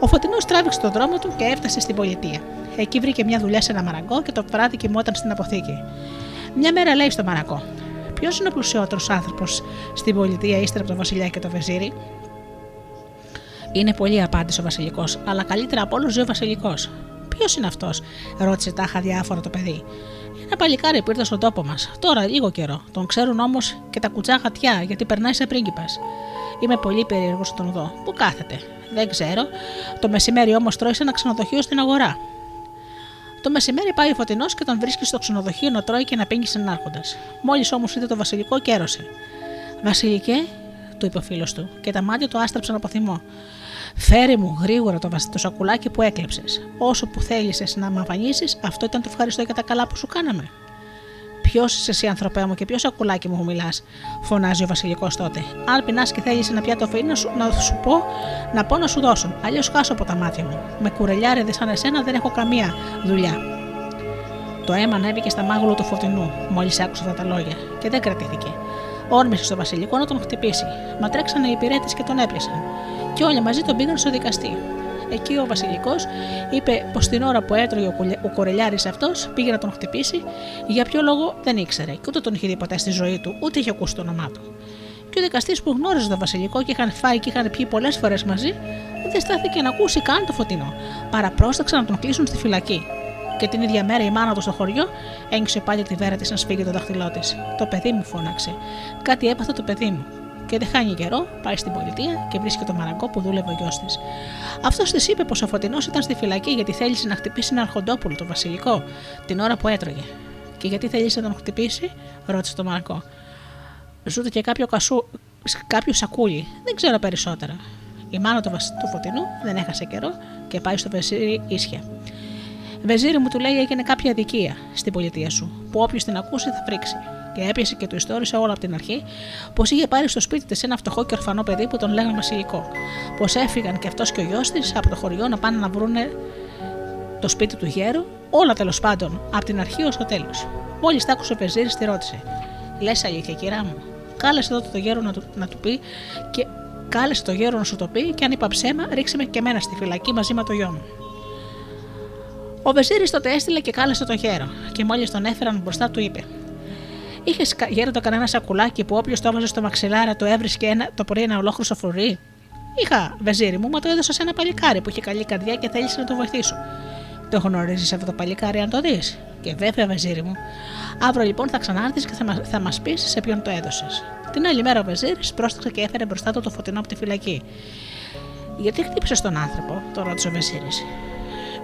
Ο φωτεινός τράβηξε τον δρόμο του και έφτασε στην πολιτεία. Εκεί βρήκε μια δουλειά σε ένα μαραγκό και το βράδυ κοιμόταν στην αποθήκη. Μια μέρα λέει στο μαραγκό: Ποιος είναι ο πλουσιότερος άνθρωπος στην πολιτεία ύστερα από τον Βασιλιά και το Βεζίρι; Είναι πολύ, απάντησε ο Βασιλικός, αλλά καλύτερα από όλους ζει ο Βασιλικός. Ποιος είναι αυτός, ρώτησε τάχα διάφορα το παιδί. Ένα παλικάρι που ήρθε στον τόπο μας, τώρα λίγο καιρό. Τον ξέρουν όμως και τα κουτσά χατιά, γιατί περνάει σε πρίγκιπας. Είμαι πολύ περίεργος να τον δω. Πού κάθεται, δεν ξέρω. Το μεσημέρι όμως τρώει σε ένα ξενοδοχείο στην αγορά. Το μεσημέρι πάει ο φωτεινός και τον βρίσκει στο ξενοδοχείο να τρώει και να πίνει συνάρχοντα. Μόλις όμως είδε το Βασιλικό, κέρωσε. Βασιλικέ, του είπε ο φίλος του, και τα μάτια του άστραψαν από θυμό. Φέρε μου γρήγορα το, το σακουλάκι που έκλεψες. Όσο που θέλησες να με αφανίσεις, αυτό ήταν το ευχαριστώ για τα καλά που σου κάναμε. Ποιος είσαι εσύ, ανθρωπέ μου, και ποιο σακουλάκι μου μιλάς, φωνάζει ο Βασιλικός τότε. Αν πεινάς και θέλεις ένα πιάτο φίνι, να σου, να σου πω, να πω να σου δώσουν. Αλλιώς χάσω από τα μάτια μου. Με κουρελιάριδες σαν εσένα δεν έχω καμία δουλειά. Το αίμα ανέβηκε στα μάγουλα του φωτεινού, μόλις άκουσε αυτά τα λόγια, και δεν κρατήθηκε. Όρμησε στο Βασιλικό να τον χτυπήσει. Μα τρέξανε οι υπηρέτες και τον έπιασαν και όλοι μαζί τον πήγαν στο δικαστή. Εκεί ο Βασιλικός είπε πως την ώρα που έτρωγε ο κορελιάρης αυτός πήγε να τον χτυπήσει, για ποιο λόγο δεν ήξερε και ούτε τον είχε δει ποτέ στη ζωή του, ούτε είχε ακούσει το όνομά του. Και ο δικαστής που γνώριζε τον Βασιλικό και είχαν φάει και είχαν πιει πολλές φορές μαζί, δεν στάθηκε να ακούσει καν το φωτεινό, παρά πρόσταξαν να τον κλείσουν στη φυλακή. Και την ίδια μέρα η μάνα του στο χωριό έγκυσε πάλι τη βέρα της να σφίγγει το δάχτυλό της. Το παιδί μου φώναξε. Κάτι έπαθε το παιδί μου και δεν χάνει καιρό, πάει στην πολιτεία και βρίσκει το μαραγκό που δούλευε ο γιος της. Αυτός της είπε πως ο Φωτεινός ήταν στη φυλακή γιατί θέλησε να χτυπήσει ένα αρχοντόπουλο, το βασιλικό, την ώρα που έτρωγε. Και γιατί θέλησε να τον χτυπήσει, ρώτησε το μαραγκό. Ζούτε και κάποιο, κασού, κάποιο σακούλι, δεν ξέρω περισσότερα. Η μάνα του, του Φωτεινού δεν έχασε καιρό και πάει στο Βεζίρι ίσια. Βεζίρι μου του λέει έγινε κάποια αδικία στην πολιτεία σου, που όποιος την ακούσει θα φρίξει και έπιασε και του ιστόρισε όλα από την αρχή πως είχε πάρει στο σπίτι της ένα φτωχό και ορφανό παιδί που τον λέγανε Βασιλικό. Πως έφυγαν και αυτός και ο γιος της από το χωριό να πάνε να βρούνε το σπίτι του γέρου, όλα τέλος πάντων, από την αρχή ως το τέλος. Μόλις τα άκουσε ο Πεζίρης, τη ρώτησε: Λες αλήθεια, κυρά μου, κάλεσε τότε το γέρο να του, να του πει και κάλεσε το γέρο να σου το πει και αν είπα ψέμα, ρίξε με και εμένα στη φυλακή μαζί με το γιο μου. Ο Βεζίρη τότε έστειλε και κάλεσε το γέρο, και μόλις τον έφεραν μπροστά του είπε: Είχες γέροντα κανένα σακουλάκι που όποιος το έβαζε στο μαξιλάρα το έβρισκε ένα, το πρωί ένα ολόκληρο φρουρί; Είχα, βεζίρι μου, μα το έδωσα σε ένα παλικάρι που είχε καλή καρδιά και θέλησε να το βοηθήσω. Το γνωρίζεις αυτό το παλικάρι, αν το δεις; Και βέβαια, βεζίρι μου. Αύριο λοιπόν θα ξανάρθεις και θα, θα μας πεις σε ποιον το έδωσες. Την άλλη μέρα ο βεζίρις πρόσταξε και έφερε μπροστά του το φωτεινό από τη φυλακή. Γιατί χτύπησες τον άνθρωπο, το ρώτησε ο βεζίρις.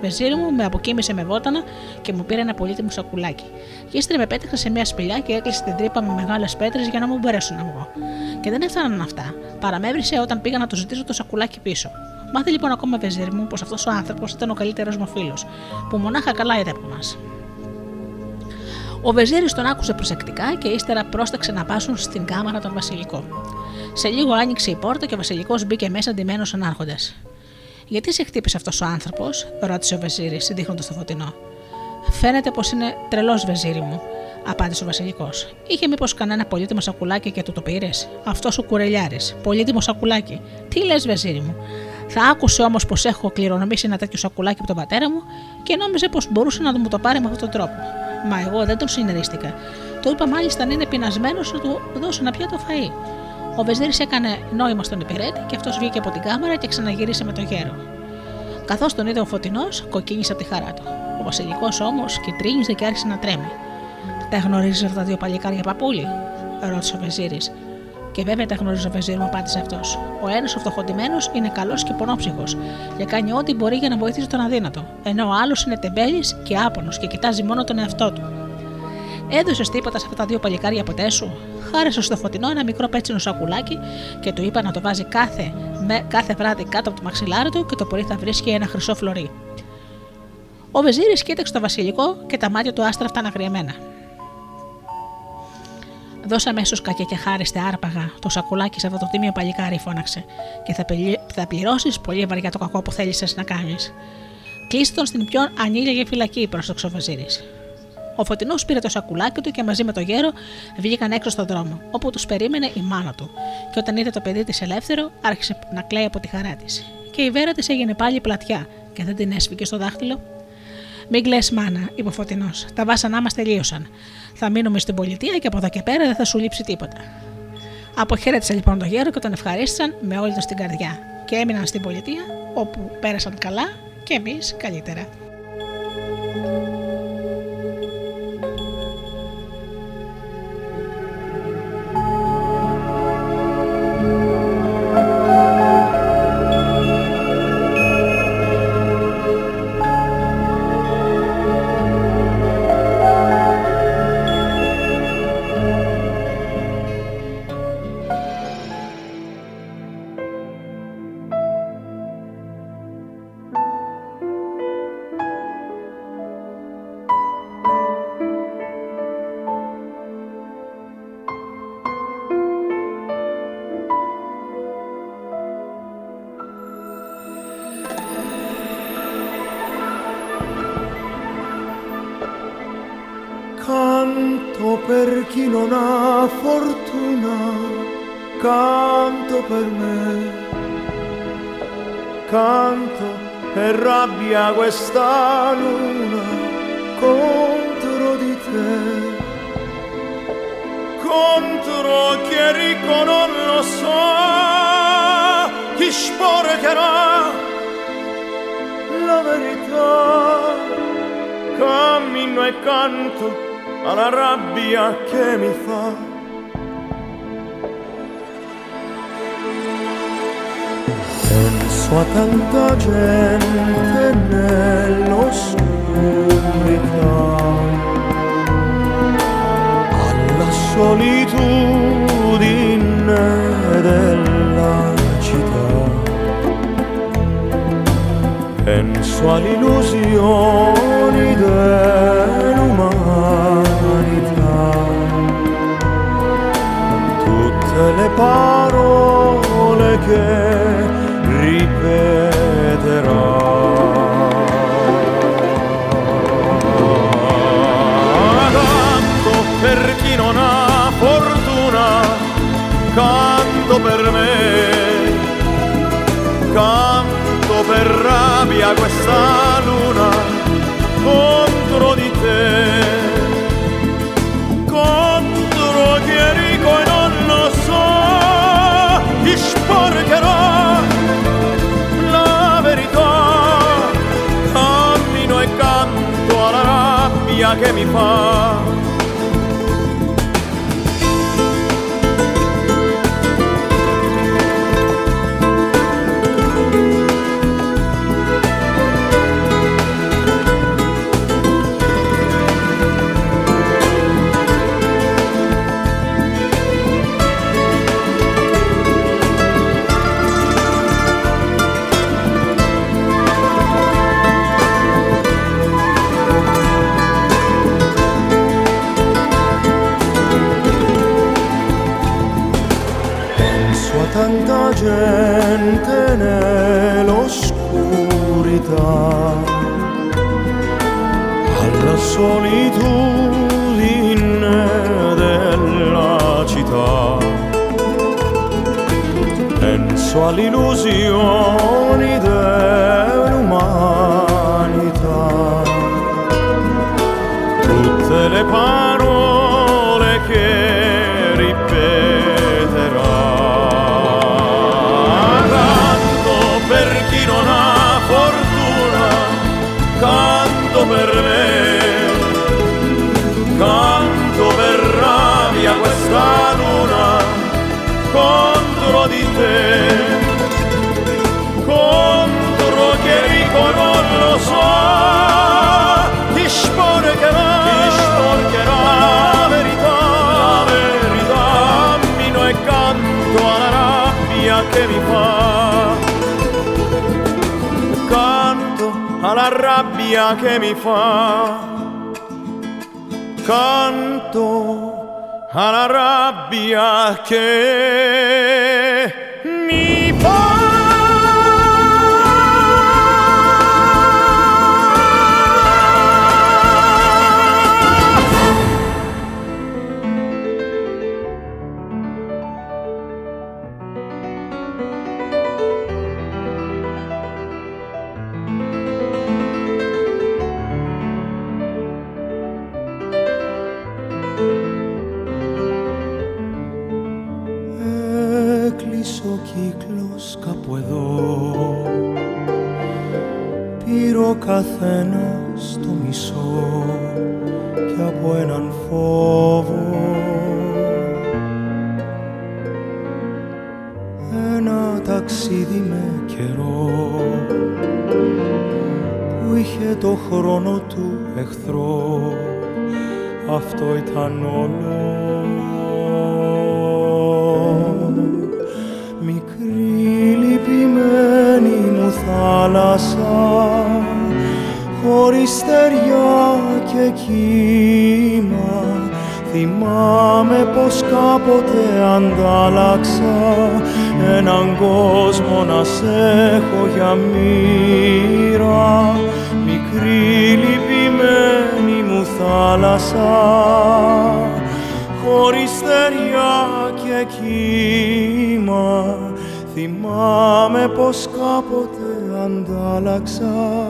Βεζίρι μου με αποκοίμησε με βότανα και μου πήρε ένα πολύτιμο σακουλάκι. Και ύστερα με πέταξε σε μια σπηλιά και έκλεισε την τρύπα με μεγάλες πέτρες για να μου μπορέσω να βγω. Και δεν έφταναν αυτά. Παραμέβρισε όταν πήγα να το ζητήσω το σακουλάκι πίσω. Μάθε λοιπόν ακόμα βεζίρι μου πως αυτός ο άνθρωπος ήταν ο καλύτερος μου φίλος, που μονάχα καλά είδε από εμάς. Ο Βεζίρη τον άκουσε προσεκτικά και ύστερα πρόσταξε να πάσουν στην κάμαρα τον Βασιλικό. Σε λίγο άνοιξε η πόρτα και ο Βασιλικός μπήκε μέσα αντιμένο ανάρχοντας. Γιατί σε χτύπησε αυτός ο άνθρωπος, ρώτησε ο Βεζίρης, δείχνοντας το φωτεινό. Φαίνεται πως είναι τρελός Βεζίρη μου, απάντησε ο Βασιλικός. Είχε μήπως κανένα πολύτιμο σακουλάκι και του το πήρες; Αυτός ο κουρελιάρης. Πολύτιμο σακουλάκι. Τι λες, Βεζίρη μου; Θα άκουσε όμως πως έχω κληρονομήσει ένα τέτοιο σακουλάκι από τον πατέρα μου και νόμιζε πως μπορούσε να μου το πάρει με αυτόν τον τρόπο. Μα εγώ δεν τον συνερίστηκα. Το είπα μάλιστα να είναι πεινασμένος να του δώσω να πιάτο φαΐ. Ο Βεζίρης έκανε νόημα στον υπηρέτη και αυτός βγήκε από την κάμαρα και ξαναγύρισε με το γέρο. Καθώς τον είδε ο φωτεινός, κοκκίνησε από τη χαρά του. Ο Βασιλικός όμως κυτρίνιζε και άρχισε να τρέμει. Τα γνωρίζεις αυτά τα δύο παλικάρια παππούλη, ρώτησε ο Βεζίρης. Και βέβαια τα γνωρίζω, Βεζίρη μου, απάντησε αυτός. Ο ένας ο φτωχοντημένος είναι καλός και πονόψυχος και κάνει ό,τι μπορεί για να βοηθήσει τον αδύνατο, ενώ ο άλλος είναι τεμπέλης και άπονος και κοιτάζει μόνο τον εαυτό του. Έδωσες τίποτα σε αυτά τα δύο παλικάρια ποτέ σου; Χάρισες στο φωτεινό ένα μικρό πέτσινο σακουλάκι και του είπα να το βάζει κάθε, με, κάθε βράδυ κάτω από το μαξιλάρι του και το πρωί θα βρίσκει ένα χρυσό φλωρί. Ο Βεζίρης κοίταξε το βασιλικό και τα μάτια του άστραφταν αγριεμένα. Δώσε αμέσως κακέ και χάριστε άρπαγα το σακουλάκι σε αυτό το τίμιο παλικάρι, φώναξε, και θα, θα πληρώσεις πολύ βαριά το κακό που θέλησες να κάνεις. Κλείστε τον στην πιο ανήλια φυλακή, πρόστοξε ο Βαζίρη. Ο φωτεινός πήρε το σακουλάκι του και μαζί με το γέρο βγήκαν έξω στον δρόμο, όπου τους περίμενε η μάνα του. Και όταν είδε το παιδί της ελεύθερο, άρχισε να κλαίει από τη χαρά της. Και η βέρα της έγινε πάλι πλατιά και δεν την έσφυγε στο δάχτυλο. Μην κλε, μάνα, είπε ο φωτεινός. Τα βάσανά μας τελείωσαν. Θα μείνουμε στην πολιτεία και από εδώ και πέρα δεν θα σου λείψει τίποτα. Αποχαίρετησαν λοιπόν τον γέρο και τον ευχαρίστησαν με όλη τους την καρδιά και έμειναν στην πολιτεία όπου πέρασαν καλά και εμείς καλύτερα. Gente nell'oscurità, alla solitudine della città. Penso all'illusione rabbia che mi fa. Canto alla rabbia che αυτό ήταν όλο. Μικρή λυπημένη μου θάλασσα χωρίς στεριά και κύμα. Θυμάμαι πως κάποτε αντάλλαξα έναν κόσμο να σε έχω για μοίρα θάλασσα χωρίς στεριά και κύμα. Θυμάμαι πως κάποτε αντάλλαξα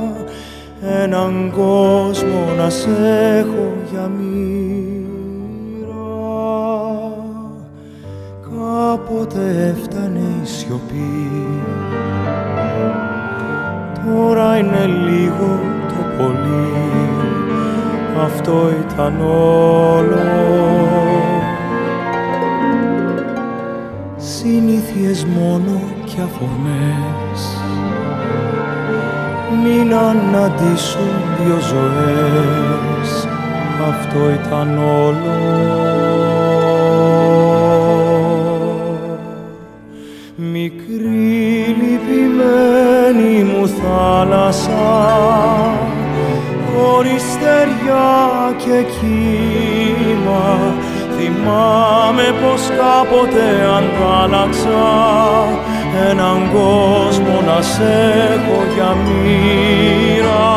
έναν κόσμο να σε έχω αυτό ήταν όλο. Συνήθειες μόνο και αφορμές. Μην αναντήσουν δύο ζωές. Αυτό ήταν όλο. Μικρή λυπημένη μου θάλασσα χωρίς στεριά και κύμα. Θυμάμαι πως κάποτε αντάλλαξα έναν κόσμο να σε έχω για μοίρα.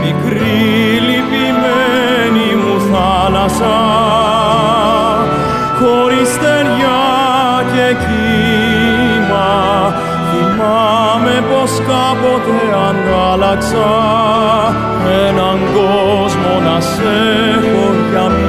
Μικρή λυπημένη μου θάλασσα χωρίς στεριά και κύμα θυμάμαι πως κάποτε αντάλλαξα έναν κόσμο να σε έχω για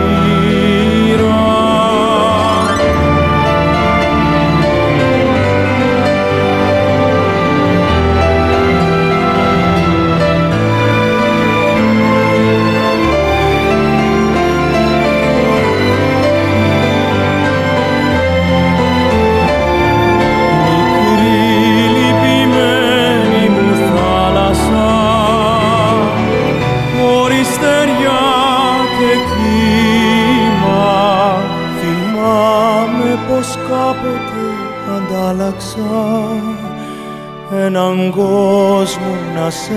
έναν κόσμο να σε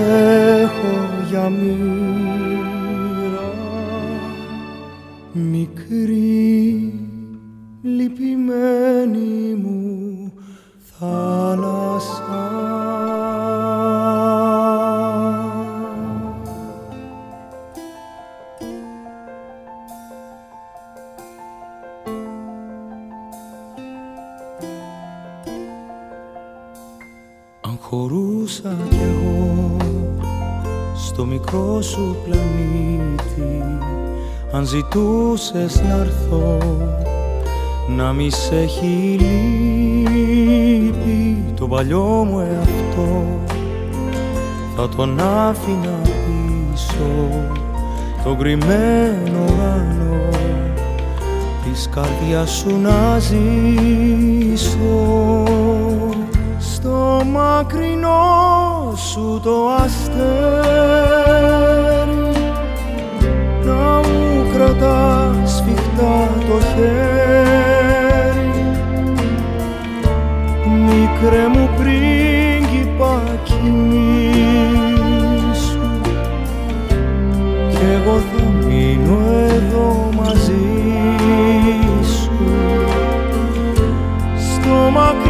έχω για μοίρα. Μικρή λυπημένη ζητούσες να έρθω να μη σε έχει λείπει το παλιό μου εαυτό. Θα τον άφηνα πίσω το κρυμμένο ουρανό της καρδιάς σου να ζήσω. Στο μακρινό σου το αστέρι. Κρατάς σφιχτά το χέρι. Μικρέ μου πρίγκιπα κοιμήσου. Κι εγώ θα μείνω εδώ μαζί σου. Στο μακρινό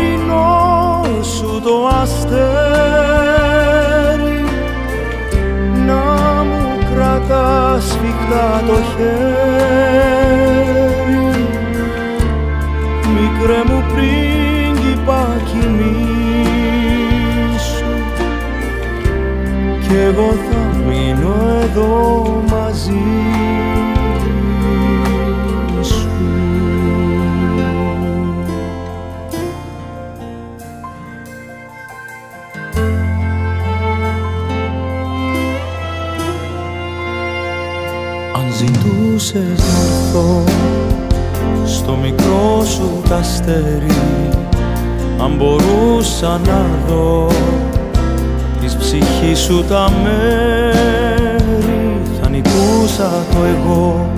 το χέρι. Μικρέ μου πρίγκιπα κοιμήσου. Κι εγώ θα μείνω εδώ μαζί μπορούσες να έρθω στο μικρό σου τα αν μπορούσα να δω της ψυχής σου τα μέρη θα νικούσα το εγώ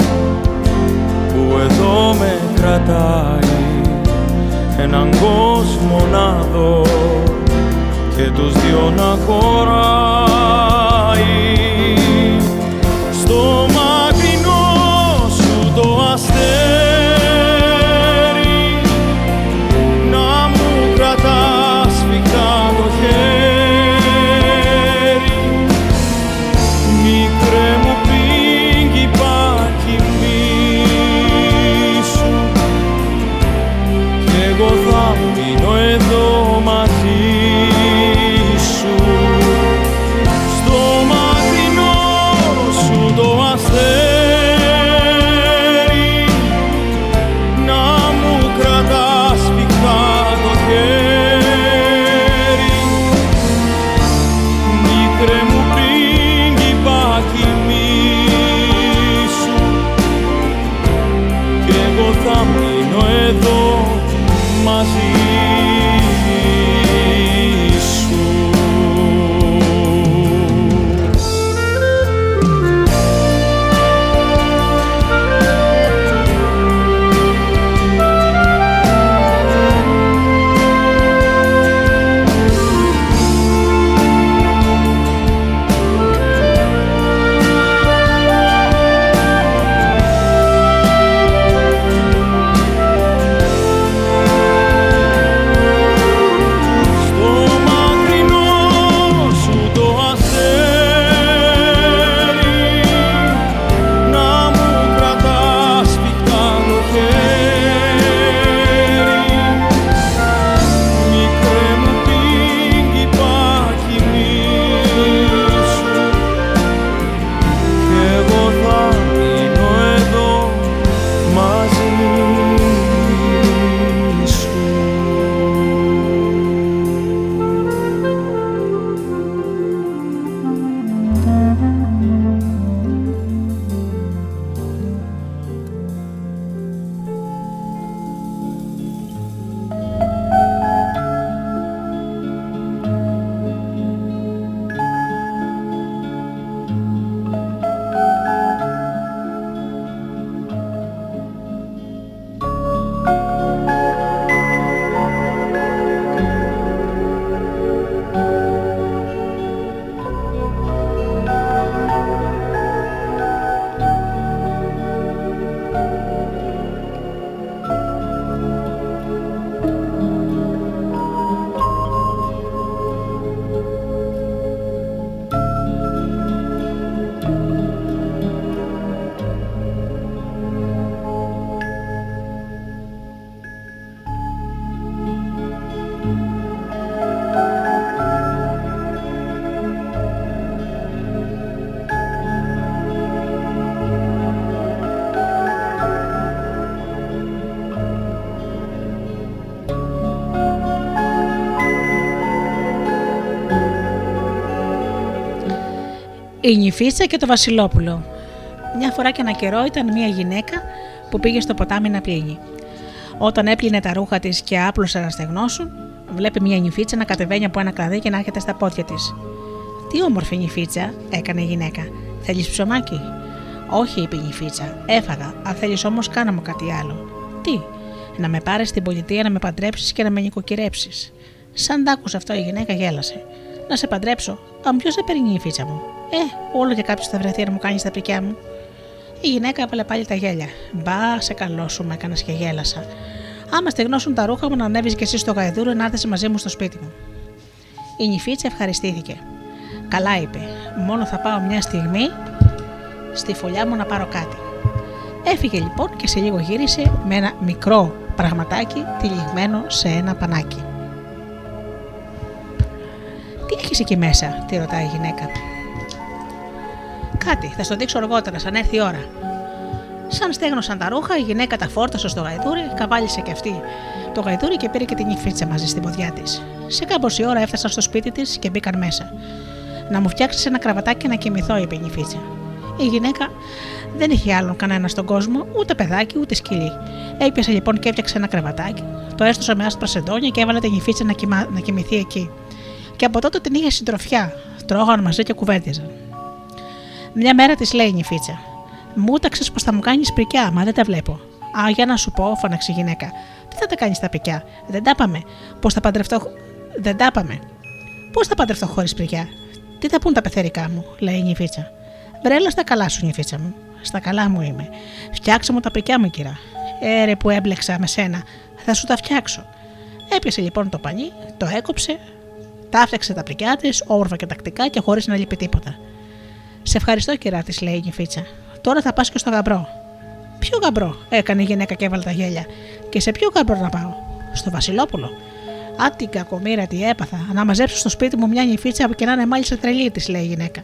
που εδώ με κρατάει. Έναν κόσμο να δω και τους δυο να χωράει Η νυφίτσα και το Βασιλόπουλο. Μια φορά και ένα καιρό ήταν μια γυναίκα που πήγε στο ποτάμι να πλύνει. Όταν έπλυνε τα ρούχα της και άπλωσε να στεγνώσουν, βλέπει μια νυφίτσα να κατεβαίνει από ένα κλαδί και να έρχεται στα πόδια της. Τι όμορφη νυφίτσα, έκανε η γυναίκα. Θέλεις ψωμάκι; Όχι, είπε η νυφίτσα. Έφαγα. Αν θέλεις όμως, κάνα μου κάτι άλλο. Τι, να με πάρεις στην πολιτεία να με παντρέψεις και να με νοικοκυρέψεις. Σαν τ' άκουσε αυτό η γυναίκα γέλασε. Να σε παντρέψω. Αν ποιος δεν παίρνει η φίτσα μου. Ε, όλο και κάποιος θα βρεθεί να μου κάνει τα πρικιά μου. Η γυναίκα έβαλε πάλι τα γέλια. Μπα, σε καλό σου, με έκανες και γέλασα. Άμα στεγνώσουν τα ρούχα μου, να ανέβεις και εσύ στο γαϊδούρο να έρθεις μαζί μου στο σπίτι μου. Η νυφίτσα ευχαριστήθηκε. Καλά είπε, μόνο θα πάω μια στιγμή στη φωλιά μου να πάρω κάτι. Έφυγε λοιπόν και σε λίγο γύρισε με ένα μικρό πραγματάκι τυλιγμένο σε ένα πανάκι. Τι έχεις εκεί μέσα, τη ρωτάει η γυναίκα. Κάτι, θα στο δείξω αργότερα, σαν έρθει η ώρα. Σαν στέγνωσαν τα ρούχα, η γυναίκα τα φόρτωσε στο γαϊδούρι, καβάλισε και αυτή το γαϊδούρι και πήρε και την νυφίτσα μαζί στην ποδιά της. Σε κάμποση ώρα έφτασαν στο σπίτι της και μπήκαν μέσα. Να μου φτιάξεις ένα κραβατάκι να κοιμηθώ, είπε η νυφίτσα. Η γυναίκα δεν είχε άλλον κανένα στον κόσμο, ούτε παιδάκι ούτε σκυλί. Έπιασε λοιπόν και έφτιαξε ένα κρεβατάκι, το έστωσε με άσπρα σεντόνια και έβαλε την νυφίτσα να, κοιμά, να κοιμηθεί εκεί. Και από τότε την είχε συντροφιά. Τρώγαν μαζί και κουβέντιζαν. Μια μέρα της λέει η νυφίτσα: Μου ταξε πως θα μου κάνεις πρικιά, μα δεν τα βλέπω. Α, για να σου πω, φώναξε η γυναίκα. Τι θα τα κάνεις τα πρικιά, δεν τα πάμε. Πώ θα παντρευτώ. Δεν τα πάμε. Πώ θα παντρευτώ χωρίς πρικιά. Τι θα πούν τα πεθερικά μου, λέει η νυφίτσα. Βρέλα στα καλά σου, νυφίτσα μου. Στα καλά μου είμαι. Φτιάξε μου τα πρικιά μου, κυρά. Έρε που έμπλεξα με σένα, θα σου τα φτιάξω. Έπιασε λοιπόν το πανί, το έκοψε, τα τα πρικιά της, όμορφα και τακτικά και χωρίς να λείπει τίποτα. Σε ευχαριστώ, κυρά της, λέει η νυφίτσα. Τώρα θα πας και στο γαμπρό. Ποιο γαμπρό, έκανε η γυναίκα και έβαλε τα γέλια. Και σε ποιο γαμπρό να πάω, στο Βασιλόπουλο. Α την κακομήρα τι έπαθα, να μαζέψω στο σπίτι μου μια νυφίτσα και να είναι μάλιστα τρελή της, λέει η γυναίκα.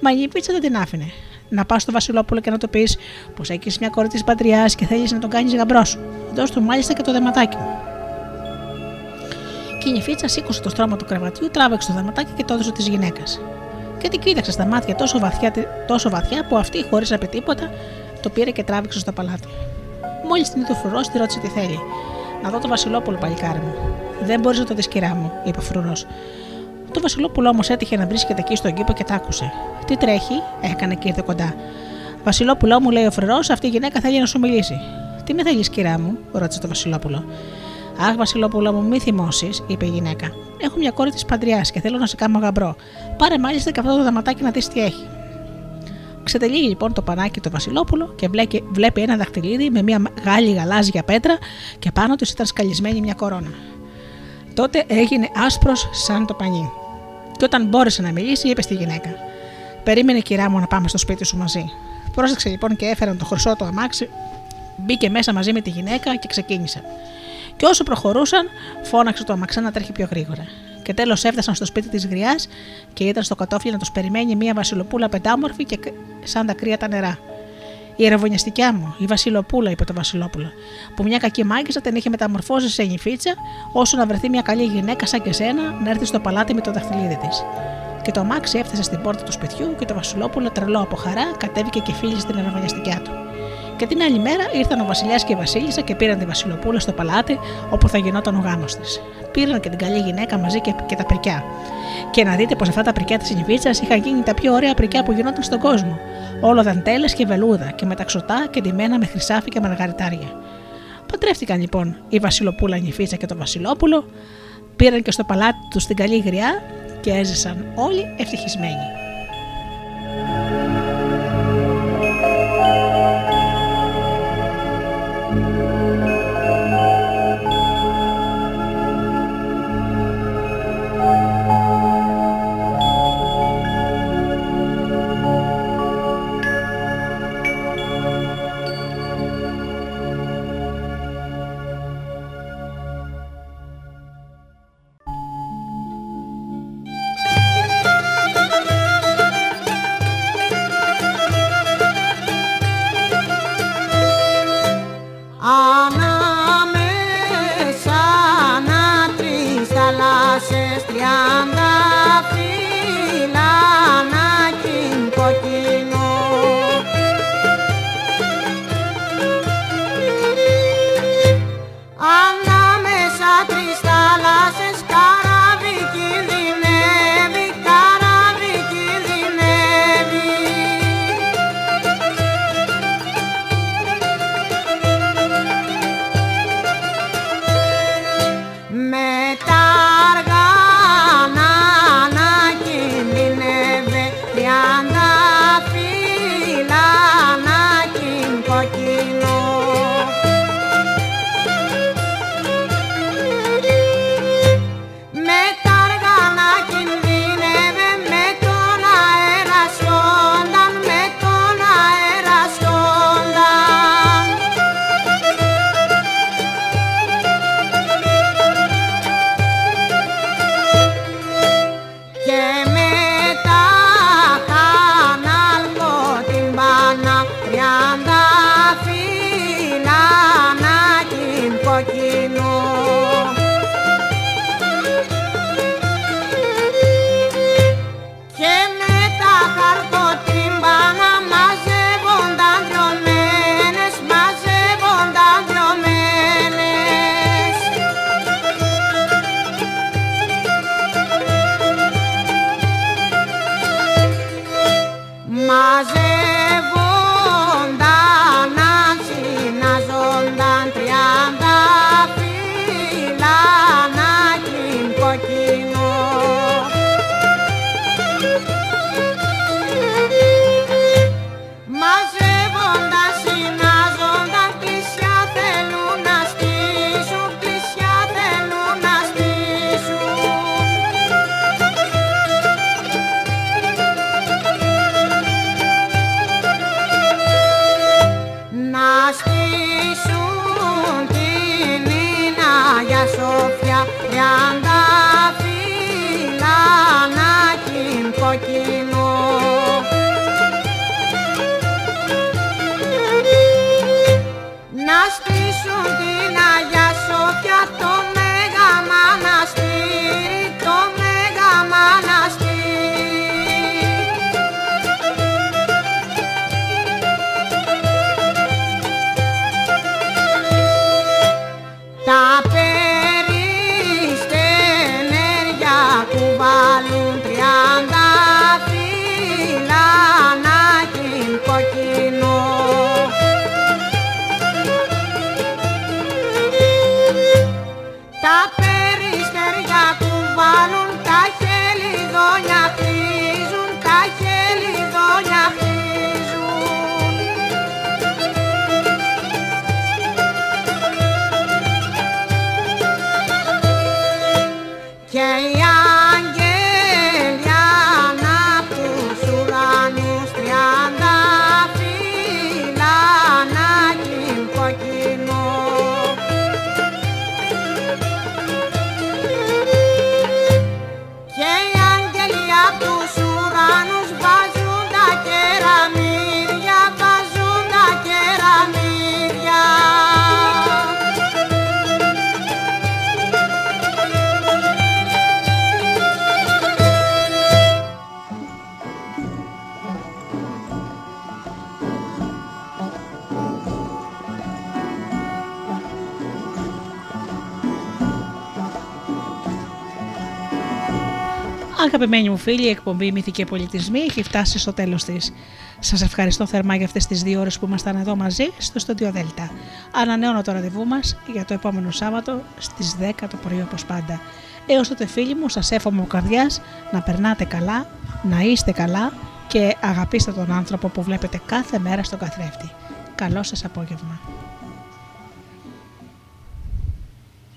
Μα η νυφίτσα δεν την άφηνε. Να πας στο Βασιλόπουλο και να το πεις πως έχεις μια κόρη της πατριάς και θέλεις να τον κάνεις γαμπρός σου. Δώσ' του μάλιστα και το δεματάκι μου. Και η νυφίτσα σήκωσε το στρώμα του κρεβατιού, τράβηξε το δεματάκι και το έδωσε της γυναίκας. Και την κοίταξε στα μάτια τόσο βαθιά, τόσο βαθιά που αυτή, χωρίς να πει τίποτα, το πήρε και τράβηξε στο παλάτι. Μόλις την είδε ο φρουρός, τη ρώτησε τι θέλει. Να δω το Βασιλόπουλο, παλικάρι μου. Δεν μπορείς να το δεις, κυρά μου, είπε ο φρουρός. Το Βασιλόπουλο όμως έτυχε να βρίσκεται εκεί στον κήπο και τ' άκουσε. Τι τρέχει, έκανε και ήρθε κοντά. Βασιλόπουλο μου, λέει ο φρουρός, αυτή η γυναίκα θέλει να σου μιλήσει. Τι με θέλεις, κυρά μου, ρώτησε το Βασιλόπουλο. Αχ, Βασιλόπουλο μου, μη θυμώσεις, είπε η γυναίκα. Έχω μια κόρη της παντριάς και θέλω να σε κάνω γαμπρό. Πάρε μάλιστα και αυτό το δαματάκι να δεις τι έχει. Ξετελεί λοιπόν το πανάκι το Βασιλόπουλο και βλέπει ένα δαχτυλίδι με μια μεγάλη γαλάζια πέτρα και πάνω του ήταν σκαλισμένη μια κορώνα. Τότε έγινε άσπρος σαν το πανί. Και όταν μπόρεσε να μιλήσει, είπε στη γυναίκα: Περίμενε, κυρά μου, να πάμε στο σπίτι σου μαζί. Πρόσεξε λοιπόν και έφεραν το χρυσό του αμάξι, μπήκε μέσα μαζί με τη γυναίκα και ξεκίνησαν. Και όσο προχωρούσαν, φώναξε το αμαξά να τρέχει πιο γρήγορα. Και τέλος έφτασαν στο σπίτι της Γριάς και ήταν στο κατόφλι να τους περιμένει μια βασιλοπούλα πεντάμορφη και σαν τα κρύα τα νερά. Η ερευωνιαστικιά μου, η Βασιλοπούλα, είπε το Βασιλόπουλο, που μια κακή μάγισσα την είχε μεταμορφώσει σε νυφίτσα, όσο να βρεθεί μια καλή γυναίκα σαν και σένα να έρθει στο παλάτι με το δαχτυλίδι της. Και το αμάξι έφτασε στην πόρτα του σπιτιού και το Βασιλόπουλο, τρελό από χαρά, κατέβηκε και φίλησε την ερευωνιαστικιά του. Και την άλλη μέρα ήρθαν ο Βασιλιάς και η Βασίλισσα και πήραν τη Βασιλοπούλα στο παλάτι όπου θα γινόταν ο γάμος της. Πήραν και την καλή γυναίκα μαζί και, και τα πρικιά. Και να δείτε πως αυτά τα πρικιά της νυφίτσα είχαν γίνει τα πιο ωραία πρικιά που γινόταν στον κόσμο. Όλο δαντέλες και βελούδα και μεταξωτά και ντυμένα με χρυσάφι και μαργαριτάρια. Παντρεύτηκαν λοιπόν η Βασιλοπούλα νυφίτσα και το Βασιλόπουλο, πήραν και στο παλάτι τους την καλή γριά και έζησαν όλοι ευτυχισμένοι. Αγαπημένοι μου φίλοι, η εκπομπή Μυθική Πολιτισμοί έχει φτάσει στο τέλος της. Σας ευχαριστώ θερμά για αυτές τις δύο ώρες που ήμασταν εδώ μαζί στο Στοντιο Δέλτα. Ανανεώνω το ραντεβού μας για το επόμενο Σάββατο στις 10 το πρωί όπως πάντα. Έως τότε, φίλοι μου, σας εύχομαι ο καρδιάς να περνάτε καλά, να είστε καλά και αγαπήστε τον άνθρωπο που βλέπετε κάθε μέρα στον καθρέφτη. Καλό σας απόγευμα.